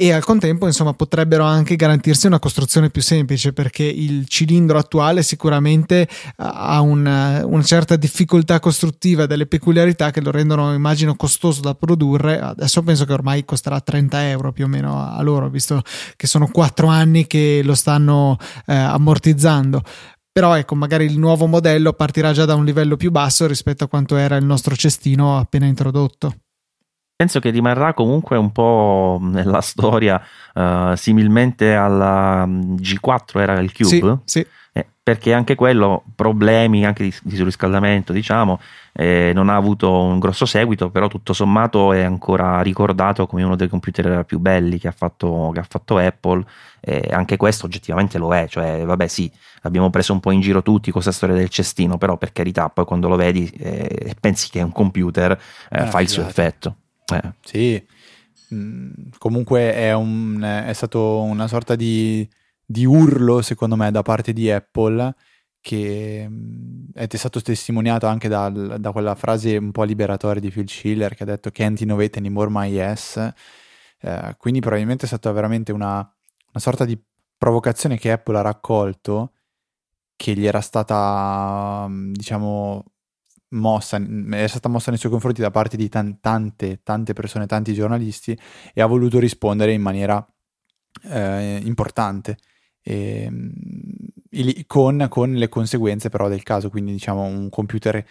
e al contempo insomma potrebbero anche garantirsi una costruzione più semplice perché il cilindro attuale sicuramente eh, ha una, una certa difficoltà costruttiva delle peculiarità che lo rendono immagino costoso da produrre. Adesso penso che ormai costerà 30 euro più o meno a loro visto che sono 4 anni che lo stanno eh, ammortizzando. Però ecco magari il nuovo modello partirà già da un livello più basso rispetto a quanto era il nostro cestino appena introdotto penso che rimarrà comunque un po' nella storia uh, similmente alla mm, G4 era il Cube? Sì, sì. Eh, perché anche quello problemi anche di, di surriscaldamento diciamo eh, non ha avuto un grosso seguito però tutto sommato è ancora ricordato come uno dei computer più belli che ha fatto, che ha fatto Apple e anche questo oggettivamente lo è cioè vabbè sì abbiamo preso un po' in giro tutti questa storia del cestino però per carità poi quando lo vedi eh, pensi che è un computer eh, fa il suo effetto eh. Sì, mm, comunque è, un, è stato una sorta di, di, urlo, secondo me, da parte di Apple che mm, è stato testimoniato anche dal, da quella frase un po' liberatoria di Phil Schiller che ha detto can't innovate anymore my yes. Eh, quindi probabilmente è stata veramente una, una sorta di provocazione che Apple ha raccolto che gli era stata, mm, diciamo, mossa, è stata mossa nei suoi confronti da parte di tan- tante, tante persone, tanti giornalisti e ha voluto rispondere in maniera eh, importante e, ehm, con, con, le conseguenze però del caso, quindi diciamo un computer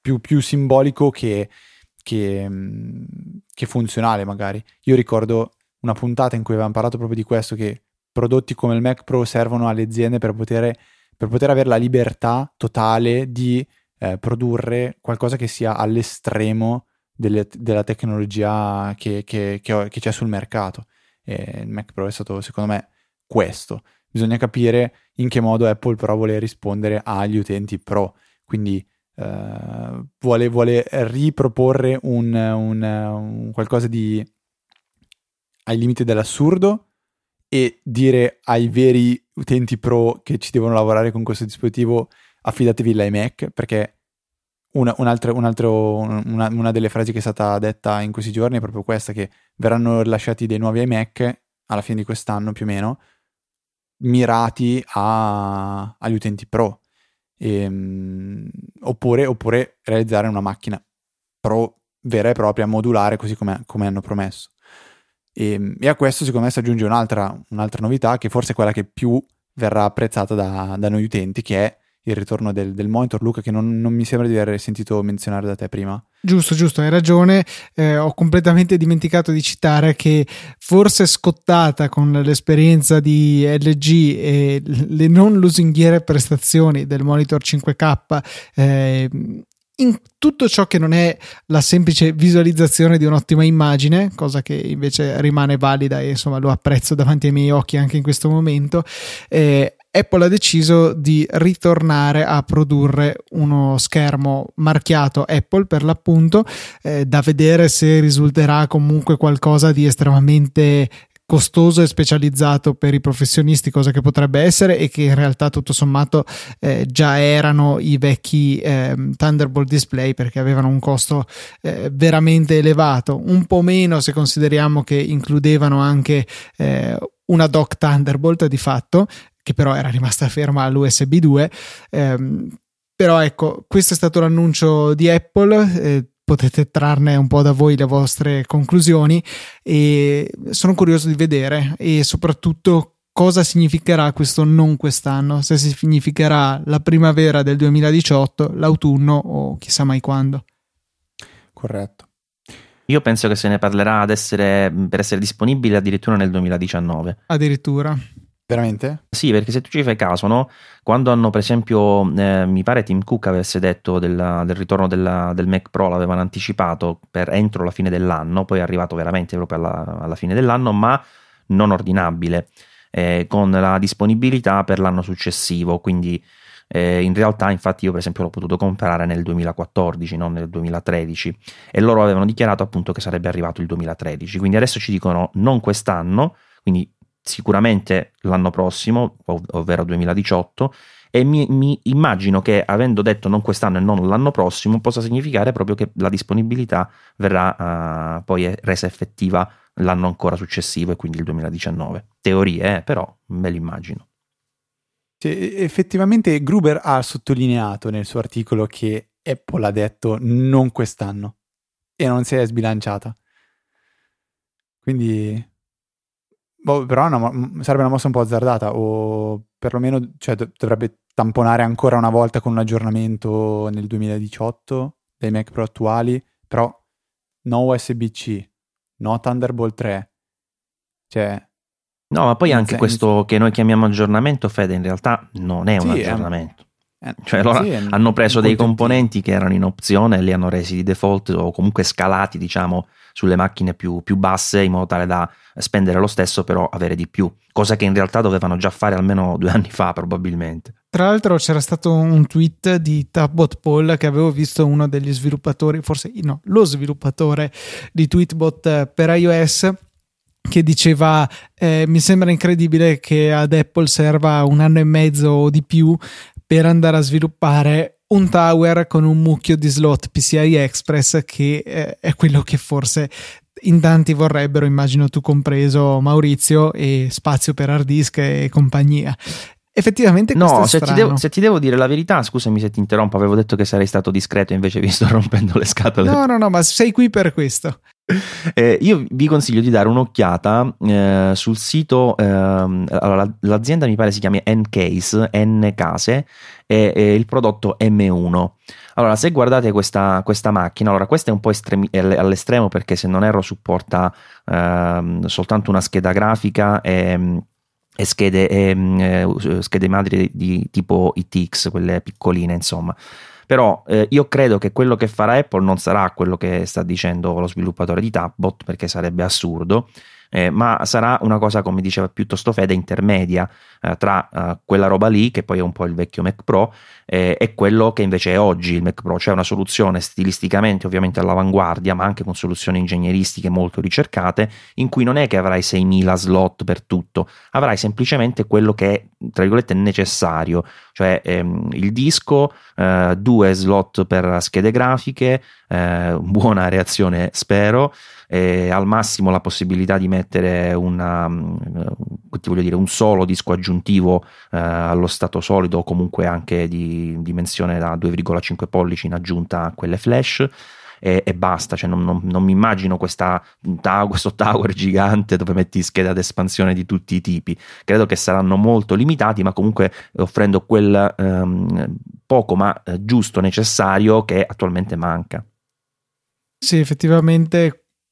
più, più simbolico che, che, che funzionale magari. Io ricordo una puntata in cui avevamo parlato proprio di questo, che prodotti come il Mac Pro servono alle aziende per poter, per poter avere la libertà totale di eh, produrre qualcosa che sia all'estremo delle, della tecnologia che, che, che, che, c'è sul mercato. E il Mac Pro è stato, secondo me, questo. Bisogna capire in che modo Apple però vuole rispondere agli utenti pro. Quindi eh, vuole, vuole, riproporre un, un, un qualcosa di ai limiti dell'assurdo e dire ai veri utenti pro che ci devono lavorare con questo dispositivo affidatevi all'iMac perché una, un altro, un altro, una, una, delle frasi che è stata detta in questi giorni è proprio questa, che verranno rilasciati dei nuovi iMac alla fine di quest'anno più o meno, mirati a, agli utenti pro, e, ehm, oppure, oppure, realizzare una macchina pro vera e propria, modulare, così come, come hanno promesso. E, ehm, e, a questo secondo me si aggiunge un'altra, un'altra novità, che forse è quella che più verrà apprezzata da, da noi utenti, che è il ritorno del, del monitor, Luca, che non, non, mi sembra di aver sentito menzionare da te prima. Giusto, giusto, hai ragione. Eh, ho completamente dimenticato di citare che forse scottata con l'esperienza di LG e le non lusinghiere prestazioni del monitor 5K, eh, in tutto ciò che non è la semplice visualizzazione di un'ottima immagine, cosa che invece rimane valida e insomma lo apprezzo davanti ai miei occhi anche in questo momento, eh, Apple ha deciso di ritornare a produrre uno schermo marchiato Apple per l'appunto, eh, da vedere se risulterà comunque qualcosa di estremamente costoso e specializzato per i professionisti, cosa che potrebbe essere e che in realtà tutto sommato eh, già erano i vecchi eh, Thunderbolt display perché avevano un costo eh, veramente elevato, un po' meno se consideriamo che includevano anche eh, una dock Thunderbolt di fatto, che però era rimasta ferma all'USB 2. Ehm, però ecco, questo è stato l'annuncio di Apple eh, potete trarne un po' da voi le vostre conclusioni e sono curioso di vedere e soprattutto cosa significherà questo non quest'anno, se significherà la primavera del 2018, l'autunno o chissà mai quando. Corretto. Io penso che se ne parlerà essere, per essere disponibile addirittura nel 2019. Addirittura. Veramente? Sì, perché se tu ci fai caso, no? quando hanno per esempio, eh, mi pare Tim Cook avesse detto della, del ritorno della, del Mac Pro, l'avevano anticipato per entro la fine dell'anno, poi è arrivato veramente proprio alla, alla fine dell'anno, ma non ordinabile, eh, con la disponibilità per l'anno successivo, quindi eh, in realtà infatti io per esempio l'ho potuto comprare nel 2014, non nel 2013 e loro avevano dichiarato appunto che sarebbe arrivato il 2013, quindi adesso ci dicono non quest'anno, quindi sicuramente l'anno prossimo, ov- ovvero 2018, e mi, mi, immagino che avendo detto non quest'anno e non l'anno prossimo possa significare proprio che la disponibilità verrà uh, poi resa effettiva l'anno ancora successivo e quindi il 2019. Teorie, eh, però me l'immagino. Cioè, effettivamente Gruber ha sottolineato nel suo articolo che Apple ha detto non quest'anno e non si è sbilanciata. Quindi Boh, però una, sarebbe una mossa un po' azzardata, o perlomeno cioè, dovrebbe tamponare ancora una volta con un aggiornamento nel 2018 dei Mac Pro attuali, però no USB-C, no Thunderbolt 3. Cioè, no, ma poi anche senso. questo che noi chiamiamo aggiornamento, Fede, in realtà non è un sì, aggiornamento. È, cioè, loro sì, hanno preso dei componenti che erano in opzione e li hanno resi di default o comunque scalati, diciamo, sulle macchine più, più basse in modo tale da spendere lo stesso però avere di più, cosa che in realtà dovevano già fare almeno due anni fa probabilmente. Tra l'altro c'era stato un tweet di Tabbot Paul che avevo visto uno degli sviluppatori, forse no, lo sviluppatore di Tweetbot per iOS che diceva eh, mi sembra incredibile che ad Apple serva un anno e mezzo o di più per andare a sviluppare un tower con un mucchio di slot PCI Express che eh, è quello che forse in tanti vorrebbero, immagino tu compreso Maurizio, e spazio per hard disk e compagnia. Effettivamente no, se ti, devo, se ti, devo, dire la verità, scusami se ti interrompo, avevo detto che sarei stato discreto, invece vi sto rompendo le scatole. No, no, no, ma sei qui per questo. Eh, io vi consiglio di dare un'occhiata eh, sul sito, eh, allora, l'azienda mi pare si chiami Ncase, Ncase, e, e il prodotto M1. Allora, se guardate questa, questa macchina, allora questa è un po' estremi, all'estremo perché se non erro supporta ehm, soltanto una scheda grafica e, e schede, e, schede madri di tipo ITX, quelle piccoline, insomma. Però eh, io credo che quello che farà Apple non sarà quello che sta dicendo lo sviluppatore di Tabbot, perché sarebbe assurdo eh, ma sarà una cosa, come diceva piuttosto Fede, intermedia eh, tra eh, quella roba lì, che poi è un po' il vecchio Mac Pro, eh, e quello che invece è oggi il Mac Pro, cioè una soluzione stilisticamente ovviamente all'avanguardia, ma anche con soluzioni ingegneristiche molto ricercate, in cui non è che avrai 6.000 slot per tutto, avrai semplicemente quello che è, tra virgolette, necessario, cioè ehm, il disco, eh, due slot per schede grafiche, eh, buona reazione spero, eh, al massimo la possibilità di mettere una, mm, voglio dire, un solo disco aggiuntivo eh, allo stato solido o comunque anche di dimensione da 2,5 pollici in aggiunta a quelle flash. E, e basta, cioè non, non, non, mi immagino questa, questo tower gigante dove metti schede ad espansione di tutti i tipi. Credo che saranno molto limitati, ma comunque offrendo quel ehm, poco ma eh, giusto necessario che attualmente manca. Sì, effettivamente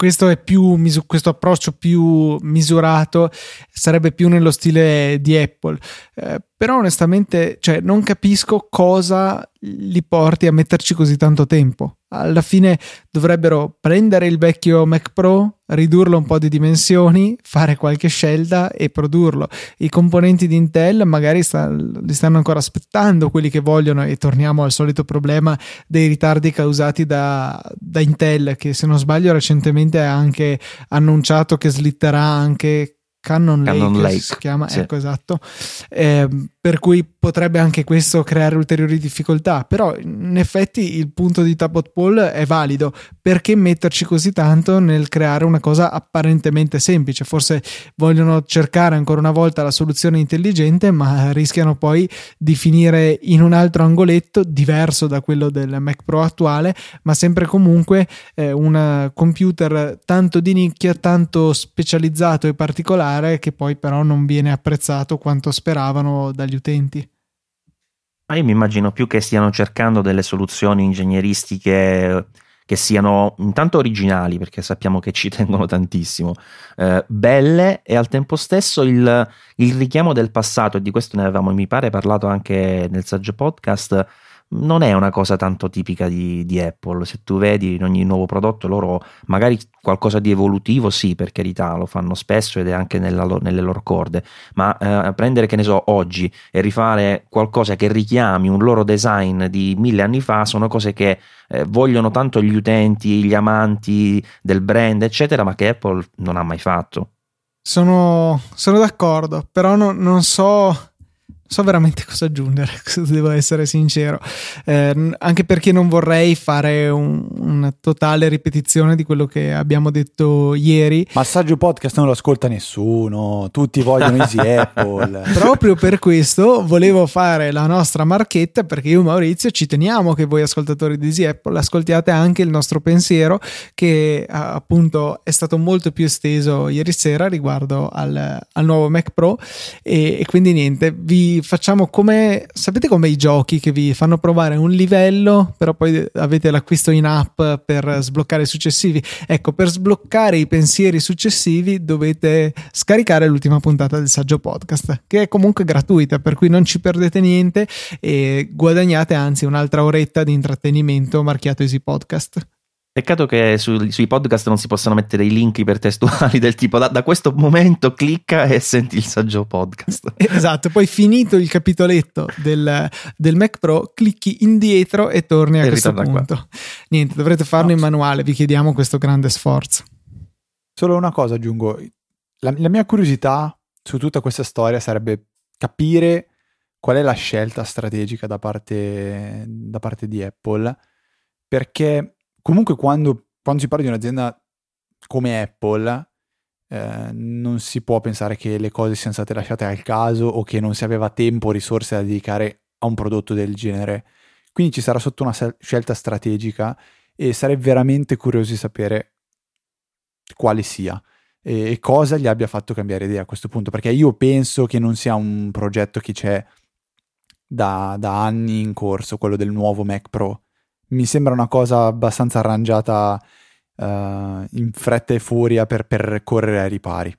questo più questo approccio più misurato sarebbe più nello stile di Apple. Eh, però onestamente cioè, non capisco cosa li porti a metterci così tanto tempo. Alla fine dovrebbero prendere il vecchio Mac Pro, ridurlo un po' di dimensioni, fare qualche scelta e produrlo. I componenti di Intel magari sta, li stanno ancora aspettando quelli che vogliono e torniamo al solito problema dei ritardi causati da, da Intel che se non sbaglio recentemente ha anche annunciato che slitterà anche Cannon, Cannon Lake, Lake, si chiama, sì. ecco esatto, eh, per cui potrebbe anche questo creare ulteriori difficoltà, però in effetti il punto di Tabot Paul è valido, perché metterci così tanto nel creare una cosa apparentemente semplice, forse vogliono cercare ancora una volta la soluzione intelligente, ma rischiano poi di finire in un altro angoletto diverso da quello del Mac Pro attuale, ma sempre comunque eh, un computer tanto di nicchia, tanto specializzato e particolare che poi però non viene apprezzato quanto speravano dagli utenti. Ma io mi immagino più che stiano cercando delle soluzioni ingegneristiche che siano intanto originali, perché sappiamo che ci tengono tantissimo, eh, belle e al tempo stesso il, il, richiamo del passato, e di questo ne avevamo, mi pare, parlato anche nel saggio podcast non è una cosa tanto tipica di, di, Apple. Se tu vedi in ogni nuovo prodotto, loro magari qualcosa di evolutivo, sì, per carità, lo fanno spesso ed è anche nella, nelle loro corde, ma eh, prendere, che ne so, oggi e rifare qualcosa che richiami un loro design di mille anni fa sono cose che eh, vogliono tanto gli utenti, gli amanti del brand, eccetera, ma che Apple non ha mai fatto. Sono, sono d'accordo, però no, non so so veramente cosa aggiungere, devo essere sincero, eh, anche perché non vorrei fare un, una totale ripetizione di quello che abbiamo detto ieri. Massaggio podcast non lo ascolta nessuno, tutti vogliono Easy Apple. Proprio per questo volevo fare la nostra marchetta perché io e Maurizio ci teniamo che voi ascoltatori di Easy Apple ascoltiate anche il nostro pensiero che appunto è stato molto più esteso ieri sera riguardo al, al nuovo Mac Pro e, e quindi niente, vi facciamo come sapete come i giochi che vi fanno provare un livello, però poi avete l'acquisto in app per sbloccare i successivi. Ecco, per sbloccare i pensieri successivi dovete scaricare l'ultima puntata del saggio podcast, che è comunque gratuita, per cui non ci perdete niente e guadagnate anzi un'altra oretta di intrattenimento marchiato Easy Podcast. Peccato che su, sui podcast non si possano mettere i link ipertestuali del tipo da, da, questo momento clicca e senti il saggio podcast. Esatto, poi finito il capitoletto del, del Mac Pro, clicchi indietro e torni a e questo punto. Qua. Niente, dovrete farlo no, in manuale, vi chiediamo questo grande sforzo. Solo una cosa aggiungo, la, la mia curiosità su tutta questa storia sarebbe capire qual è la scelta strategica da parte, da parte di Apple, perché comunque quando, quando si parla di un'azienda come Apple, eh, non si può pensare che le cose siano state lasciate al caso o che non si aveva tempo o risorse da dedicare a un prodotto del genere. Quindi ci sarà sotto una scelta strategica e sarei veramente curioso di sapere quale sia e, e cosa gli abbia fatto cambiare idea a questo punto, perché io penso che non sia un progetto che c'è da, da anni in corso, quello del nuovo Mac Pro mi sembra una cosa abbastanza arrangiata uh, in fretta e furia per, per, correre ai ripari.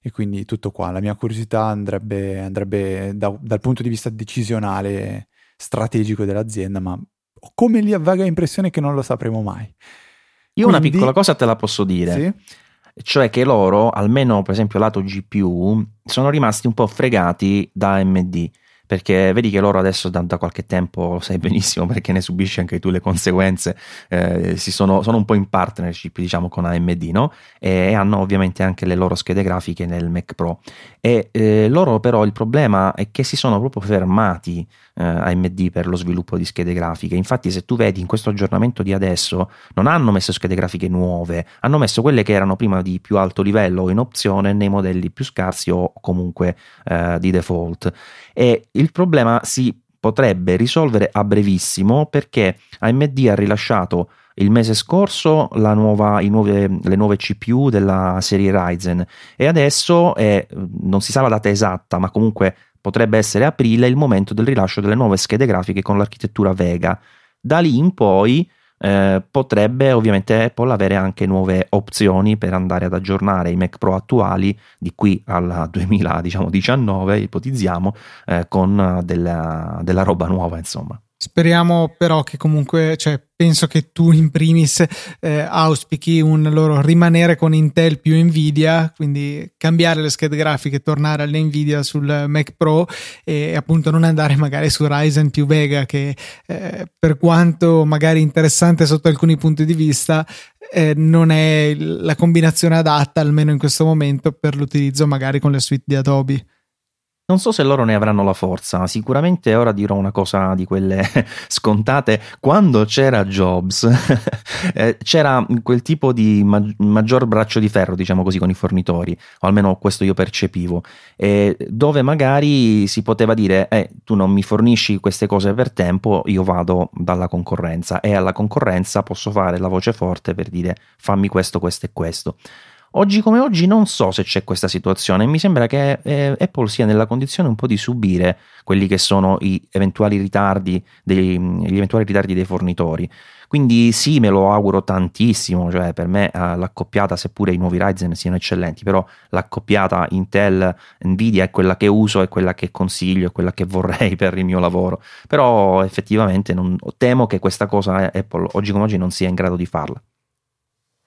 E quindi tutto qua. La mia curiosità andrebbe, andrebbe da, dal punto di vista decisionale, strategico dell'azienda, ma ho come lì vaga impressione che non lo sapremo mai. Io quindi, una piccola cosa te la posso dire. Sì? Cioè che loro, almeno per esempio lato GPU, sono rimasti un po' fregati da AMD perché vedi che loro adesso da, da, qualche tempo, lo sai benissimo perché ne subisci anche tu le conseguenze, eh, sono, sono, un po' in partnership diciamo con AMD no? e, hanno ovviamente anche le loro schede grafiche nel Mac Pro e eh, loro però il problema è che si sono proprio fermati eh, AMD per lo sviluppo di schede grafiche. Infatti, se tu vedi in questo aggiornamento di adesso, non hanno messo schede grafiche nuove, hanno messo quelle che erano prima di più alto livello in opzione nei modelli più scarsi o comunque eh, di default. E il problema si potrebbe risolvere a brevissimo perché AMD ha rilasciato il mese scorso nuova, nuove, le nuove CPU della serie Ryzen e adesso è, non si sa la data esatta ma comunque potrebbe essere aprile il momento del rilascio delle nuove schede grafiche con l'architettura Vega. Da lì in poi eh, potrebbe ovviamente Apple avere anche nuove opzioni per andare ad aggiornare i Mac Pro attuali di qui al 2019, ipotizziamo, eh, con della, della roba nuova, insomma. Speriamo però che comunque, cioè, penso che tu in primis eh, auspichi un loro rimanere con Intel più Nvidia, quindi cambiare le schede grafiche, tornare alle Nvidia sul Mac Pro e appunto non andare magari su Ryzen più Vega che eh, per quanto magari interessante sotto alcuni punti di vista eh, non è la combinazione adatta almeno in questo momento per l'utilizzo magari con le suite di Adobe. Non so se loro ne avranno la forza, sicuramente ora dirò una cosa di quelle scontate. Quando c'era Jobs, eh, c'era quel tipo di ma- maggior braccio di ferro, diciamo così, con i fornitori, o almeno questo io percepivo, dove magari si poteva dire, eh, tu non mi fornisci queste cose per tempo, io vado dalla concorrenza e alla concorrenza posso fare la voce forte per dire fammi questo, questo e questo. Oggi come oggi non so se c'è questa situazione, mi sembra che eh, Apple sia nella condizione un po' di subire quelli che sono gli eventuali ritardi dei, gli eventuali ritardi dei fornitori. Quindi sì, me lo auguro tantissimo, cioè per me eh, l'accoppiata, seppure i nuovi Ryzen siano eccellenti, però l'accoppiata Intel Nvidia è quella che uso, è quella che consiglio, è quella che vorrei per il mio lavoro. Però effettivamente non, temo che questa cosa Apple oggi come oggi non sia in grado di farla.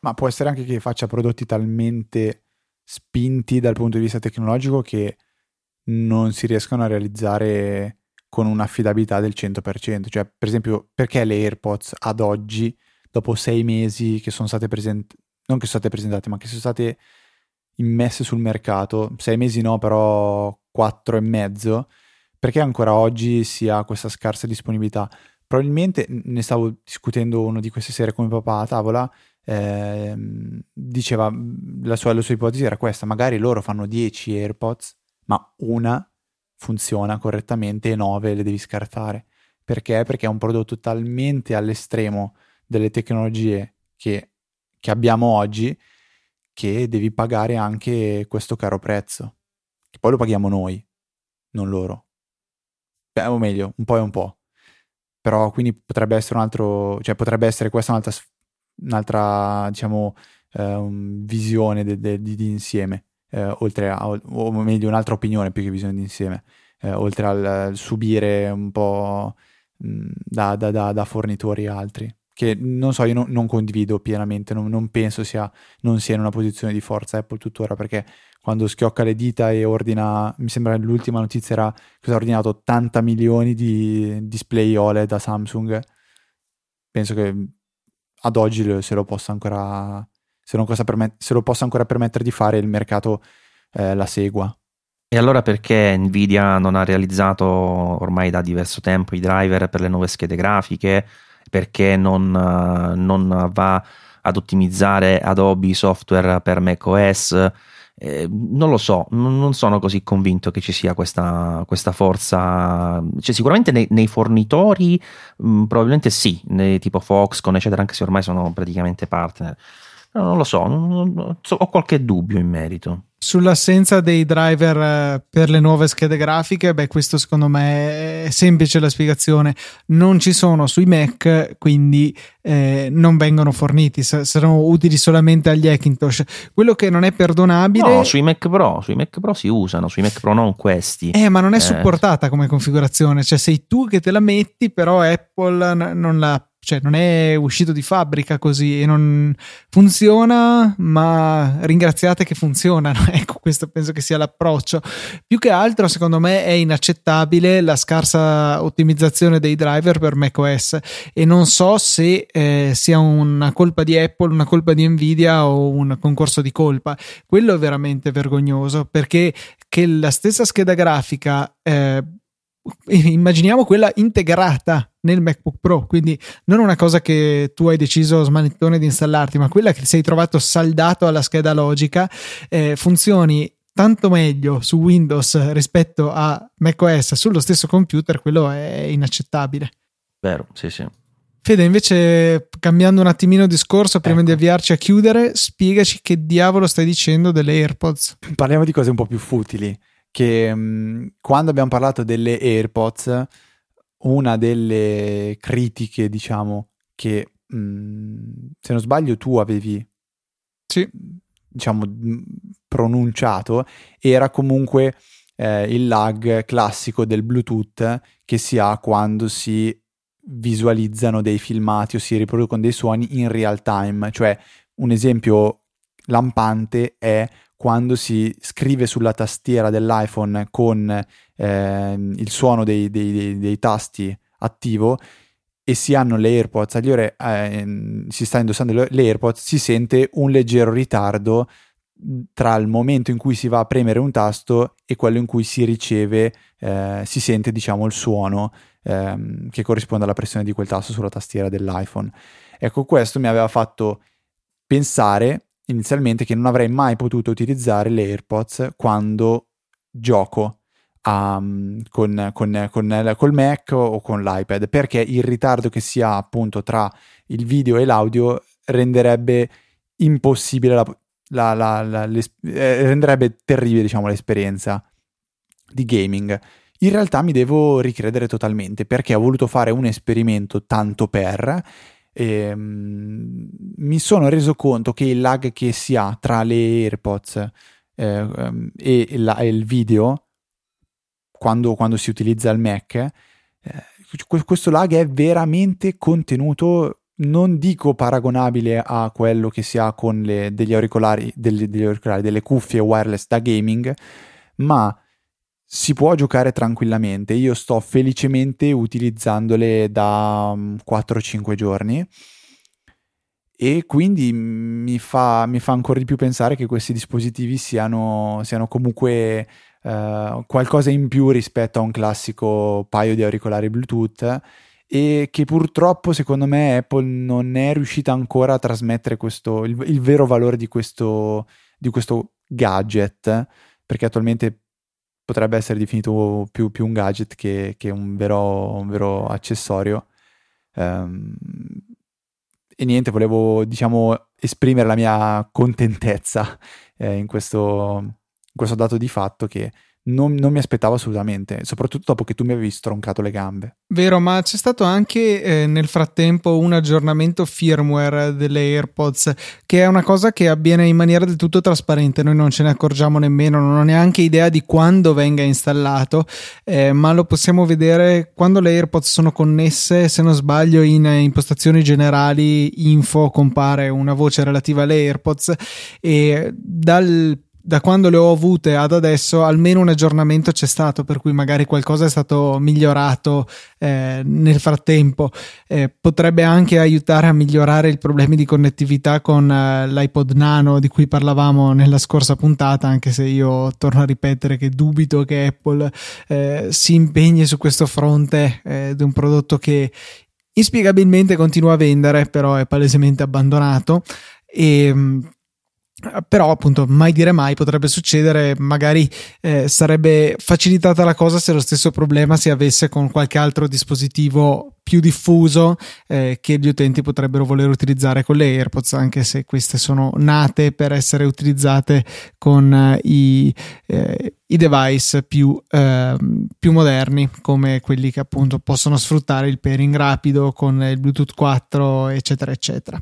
Ma può essere anche che faccia prodotti talmente spinti dal punto di vista tecnologico che non si riescano a realizzare con un'affidabilità del 100%. Cioè, per esempio, perché le AirPods ad oggi, dopo sei mesi che sono state presentate, non che sono state presentate, ma che sono state immesse sul mercato, sei mesi no, però quattro e mezzo, perché ancora oggi si ha questa scarsa disponibilità? Probabilmente ne stavo discutendo uno di queste sere con mio papà a tavola eh, diceva la sua, la sua ipotesi era questa, magari loro fanno 10 AirPods, ma una funziona correttamente e 9 le devi scartare. Perché? Perché è un prodotto talmente all'estremo delle tecnologie che, che abbiamo oggi che devi pagare anche questo caro prezzo. Che poi lo paghiamo noi, non loro. Beh, o meglio, un po' e un po'. Però quindi potrebbe essere un altro, cioè potrebbe essere questa un'altra un'altra diciamo eh, visione de, de, di, insieme eh, oltre a o meglio un'altra opinione più che visione di insieme eh, oltre al subire un po' mh, da, da, da, da, fornitori altri che non so io no, non condivido pienamente non, non penso sia non sia in una posizione di forza Apple tuttora perché quando schiocca le dita e ordina, mi sembra l'ultima notizia era che ha ordinato 80 milioni di display OLED da Samsung. Penso che ad oggi se lo possa ancora, permet- ancora permettere di fare, il mercato eh, la segua. E allora perché Nvidia non ha realizzato ormai da diverso tempo i driver per le nuove schede grafiche? Perché non, non va ad ottimizzare Adobe software per macOS? Eh, non lo so, non sono così convinto che ci sia questa, questa forza. Cioè, sicuramente nei, nei fornitori, mh, probabilmente sì, nei, tipo Foxconn, eccetera, anche se ormai sono praticamente partner. Non lo so, non, non, ho qualche dubbio in merito. Sull'assenza dei driver eh, per le nuove schede grafiche, beh, questo secondo me è semplice la spiegazione. Non ci sono sui Mac, quindi eh, non vengono forniti, saranno utili solamente agli Hackintosh. Quello che non è perdonabile. No, sui Mac Pro, sui Mac Pro si usano, sui Mac Pro non questi. Eh, ma non è eh. supportata come configurazione, cioè sei tu che te la metti, però Apple non la cioè non è uscito di fabbrica così e non funziona, ma ringraziate che funzionano. ecco, questo penso che sia l'approccio. Più che altro, secondo me, è inaccettabile la scarsa ottimizzazione dei driver per macOS e non so se eh, sia una colpa di Apple, una colpa di Nvidia o un concorso di colpa. Quello è veramente vergognoso perché che la stessa scheda grafica eh, immaginiamo quella integrata nel MacBook Pro, quindi non una cosa che tu hai deciso smanettone di installarti, ma quella che sei trovato saldato alla scheda logica, eh, funzioni tanto meglio su Windows rispetto a macOS sullo stesso computer, quello è inaccettabile. Vero, sì, sì. Fede, invece, cambiando un attimino discorso, prima ecco. di avviarci a chiudere, spiegaci che diavolo stai dicendo delle AirPods. Parliamo di cose un po' più futili che mh, mm, quando abbiamo parlato delle AirPods, una delle critiche, diciamo, che mh, mm, se non sbaglio tu avevi sì. diciamo pronunciato era comunque eh, il lag classico del Bluetooth che si ha quando si visualizzano dei filmati o si riproducono dei suoni in real time, cioè un esempio lampante è quando si scrive sulla tastiera dell'iPhone con eh, il suono dei, dei, dei, dei, tasti attivo e si hanno le AirPods agli ore, eh, si sta indossando le AirPods, si sente un leggero ritardo tra il momento in cui si va a premere un tasto e quello in cui si riceve, eh, si sente diciamo il suono ehm, che corrisponde alla pressione di quel tasto sulla tastiera dell'iPhone. Ecco, questo mi aveva fatto pensare inizialmente che non avrei mai potuto utilizzare le AirPods quando gioco um, con, con, con, col Mac o con l'iPad, perché il ritardo che si ha appunto tra il video e l'audio renderebbe impossibile la, la, la, la eh, renderebbe terribile diciamo l'esperienza di gaming. In realtà mi devo ricredere totalmente perché ho voluto fare un esperimento tanto per e, um, mi sono reso conto che il lag che si ha tra le AirPods eh, um, e, la, e, il video quando, quando, si utilizza il Mac eh, questo lag è veramente contenuto. Non dico paragonabile a quello che si ha con le, degli, auricolari, delle, degli auricolari, delle cuffie wireless da gaming, ma si può giocare tranquillamente. Io sto felicemente utilizzandole da 4-5 mm, giorni e quindi mi fa, mi fa, ancora di più pensare che questi dispositivi siano, siano comunque uh, qualcosa in più rispetto a un classico paio di auricolari Bluetooth e che purtroppo secondo me Apple non è riuscita ancora a trasmettere questo, il, il vero valore di questo, di questo gadget perché attualmente potrebbe essere definito più, più un gadget che, che un, vero, un, vero, accessorio. Um, e niente, volevo diciamo esprimere la mia contentezza eh, in, questo, in questo dato di fatto che non, non, mi aspettavo assolutamente, soprattutto dopo che tu mi avevi stroncato le gambe. Vero, ma c'è stato anche eh, nel frattempo un aggiornamento firmware delle AirPods, che è una cosa che avviene in maniera del tutto trasparente, noi non ce ne accorgiamo nemmeno, non ho neanche idea di quando venga installato, eh, ma lo possiamo vedere quando le AirPods sono connesse, se non sbaglio in impostazioni generali info compare una voce relativa alle AirPods e dal da quando le ho avute ad adesso almeno un aggiornamento c'è stato per cui magari qualcosa è stato migliorato eh, nel frattempo. Eh, potrebbe anche aiutare a migliorare i problemi di connettività con eh, l'iPod Nano di cui parlavamo nella scorsa puntata anche se io torno a ripetere che dubito che Apple eh, si impegni su questo fronte eh, di un prodotto che inspiegabilmente continua a vendere però è palesemente abbandonato. E però appunto mai dire mai potrebbe succedere magari eh, sarebbe facilitata la cosa se lo stesso problema si avesse con qualche altro dispositivo più diffuso eh, che gli utenti potrebbero voler utilizzare con le AirPods anche se queste sono nate per essere utilizzate con eh, i, eh, i, device più, ehm, più moderni come quelli che appunto possono sfruttare il pairing rapido con il Bluetooth 4 eccetera eccetera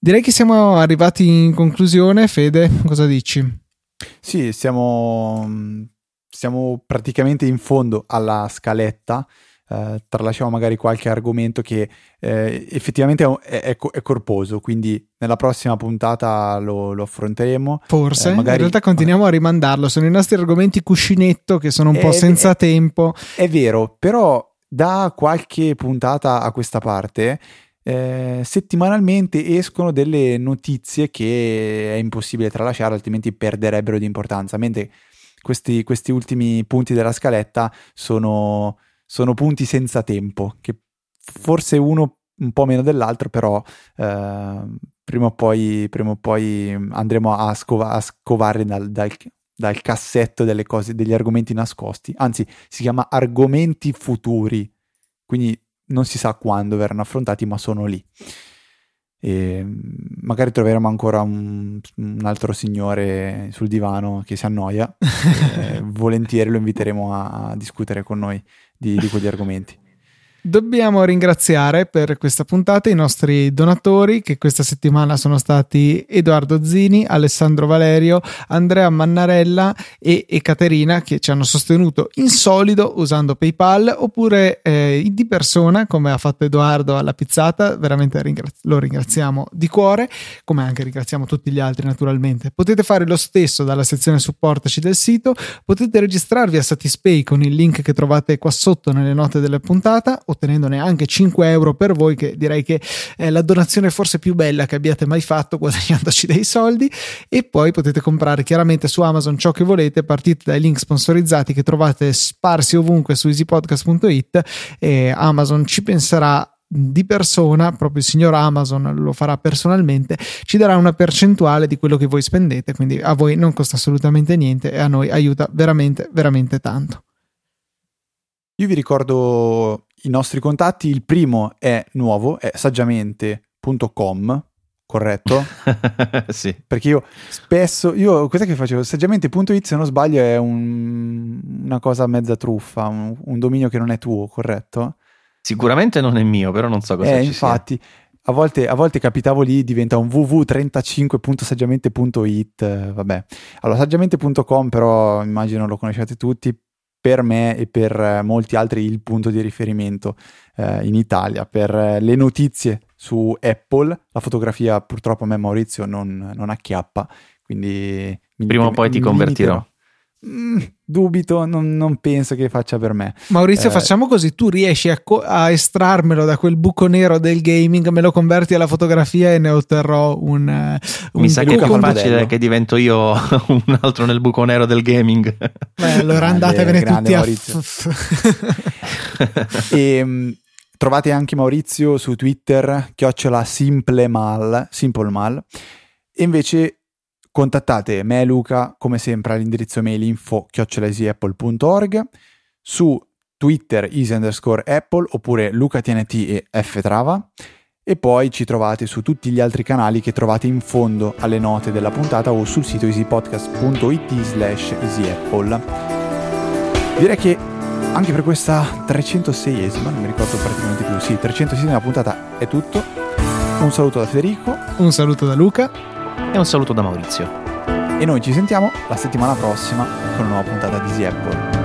Direi che siamo arrivati in conclusione. Fede, cosa dici? Sì, siamo, siamo praticamente in fondo alla scaletta. Eh, tralasciamo magari qualche argomento che eh, effettivamente è, è, è, corposo, quindi nella prossima puntata lo, lo affronteremo. Forse, eh, magari... in realtà continuiamo a rimandarlo, sono i nostri argomenti cuscinetto che sono un po' senza tempo. È vero, però da qualche puntata a questa parte eh, settimanalmente escono delle notizie che è impossibile tralasciare, altrimenti perderebbero di importanza. Mentre questi, questi ultimi punti della scaletta sono, sono, punti senza tempo, che forse uno un po' meno dell'altro, però eh, prima, o poi, prima, o poi, andremo a, scova, a scovarli dal, dal, dal cassetto delle cose, degli argomenti nascosti. Anzi, si chiama argomenti futuri. Quindi non si sa quando verranno affrontati, ma sono lì. E magari troveremo ancora un, un, altro signore sul divano che si annoia. volentieri lo inviteremo a, a discutere con noi di, di quegli argomenti. Dobbiamo ringraziare per questa puntata i nostri donatori che questa settimana sono stati Edoardo Zini, Alessandro Valerio, Andrea Mannarella e Caterina che ci hanno sostenuto in solido usando PayPal oppure eh, di persona come ha fatto Edoardo alla pizzata. Veramente lo ringraziamo di cuore, come anche ringraziamo tutti gli altri naturalmente. Potete fare lo stesso dalla sezione supportaci del sito, potete registrarvi a Satispay con il link che trovate qua sotto nelle note della puntata ottenendone anche 5 euro per voi, che direi che è la donazione forse più bella che abbiate mai fatto guadagnandoci dei soldi. E poi potete comprare chiaramente su Amazon ciò che volete, partite dai link sponsorizzati che trovate sparsi ovunque su easypodcast.it e Amazon ci penserà di persona, proprio il signor Amazon lo farà personalmente, ci darà una percentuale di quello che voi spendete, quindi a voi non costa assolutamente niente e a noi aiuta veramente, veramente tanto. Io vi ricordo i nostri contatti, il primo è nuovo, è saggiamente.com, corretto? sì. Perché io spesso, io cos'è che facevo? Saggiamente.it se non sbaglio è un, una cosa mezza truffa, un, un, dominio che non è tuo, corretto? Sicuramente non è mio, però non so cosa eh, infatti, a volte, a volte, capitavo lì, diventa un www.35.saggiamente.it, vabbè. Allora, saggiamente.com però immagino lo conoscete tutti, per me e per eh, molti altri il punto di riferimento eh, in Italia. Per eh, le notizie su Apple, la fotografia purtroppo a me Maurizio non, non acchiappa, quindi... Prima o poi ti convertirò. Mm, dubito, non, non, penso che faccia per me. Maurizio, eh, facciamo così: tu riesci a, co- a, estrarmelo da quel buco nero del gaming, me lo converti alla fotografia e ne otterrò un. un Mi sa che è più facile che divento io un altro nel buco nero del gaming. Beh, allora andatevene tutti Maurizio. a. e, um, trovate anche Maurizio su Twitter, chiocciola simplemal, simple mal. E invece contattate me e Luca come sempre all'indirizzo mail info chiocciolaeasyapple.org su Twitter easy underscore apple oppure lucatnt e ftrava e poi ci trovate su tutti gli altri canali che trovate in fondo alle note della puntata o sul sito easypodcast.it slash easyapple. Direi che anche per questa 306esima non mi ricordo praticamente più sì 306esima puntata è tutto. Un saluto da Federico. Un saluto da Luca e un saluto da Maurizio. E noi ci sentiamo la settimana prossima con una nuova puntata di Easy Apple.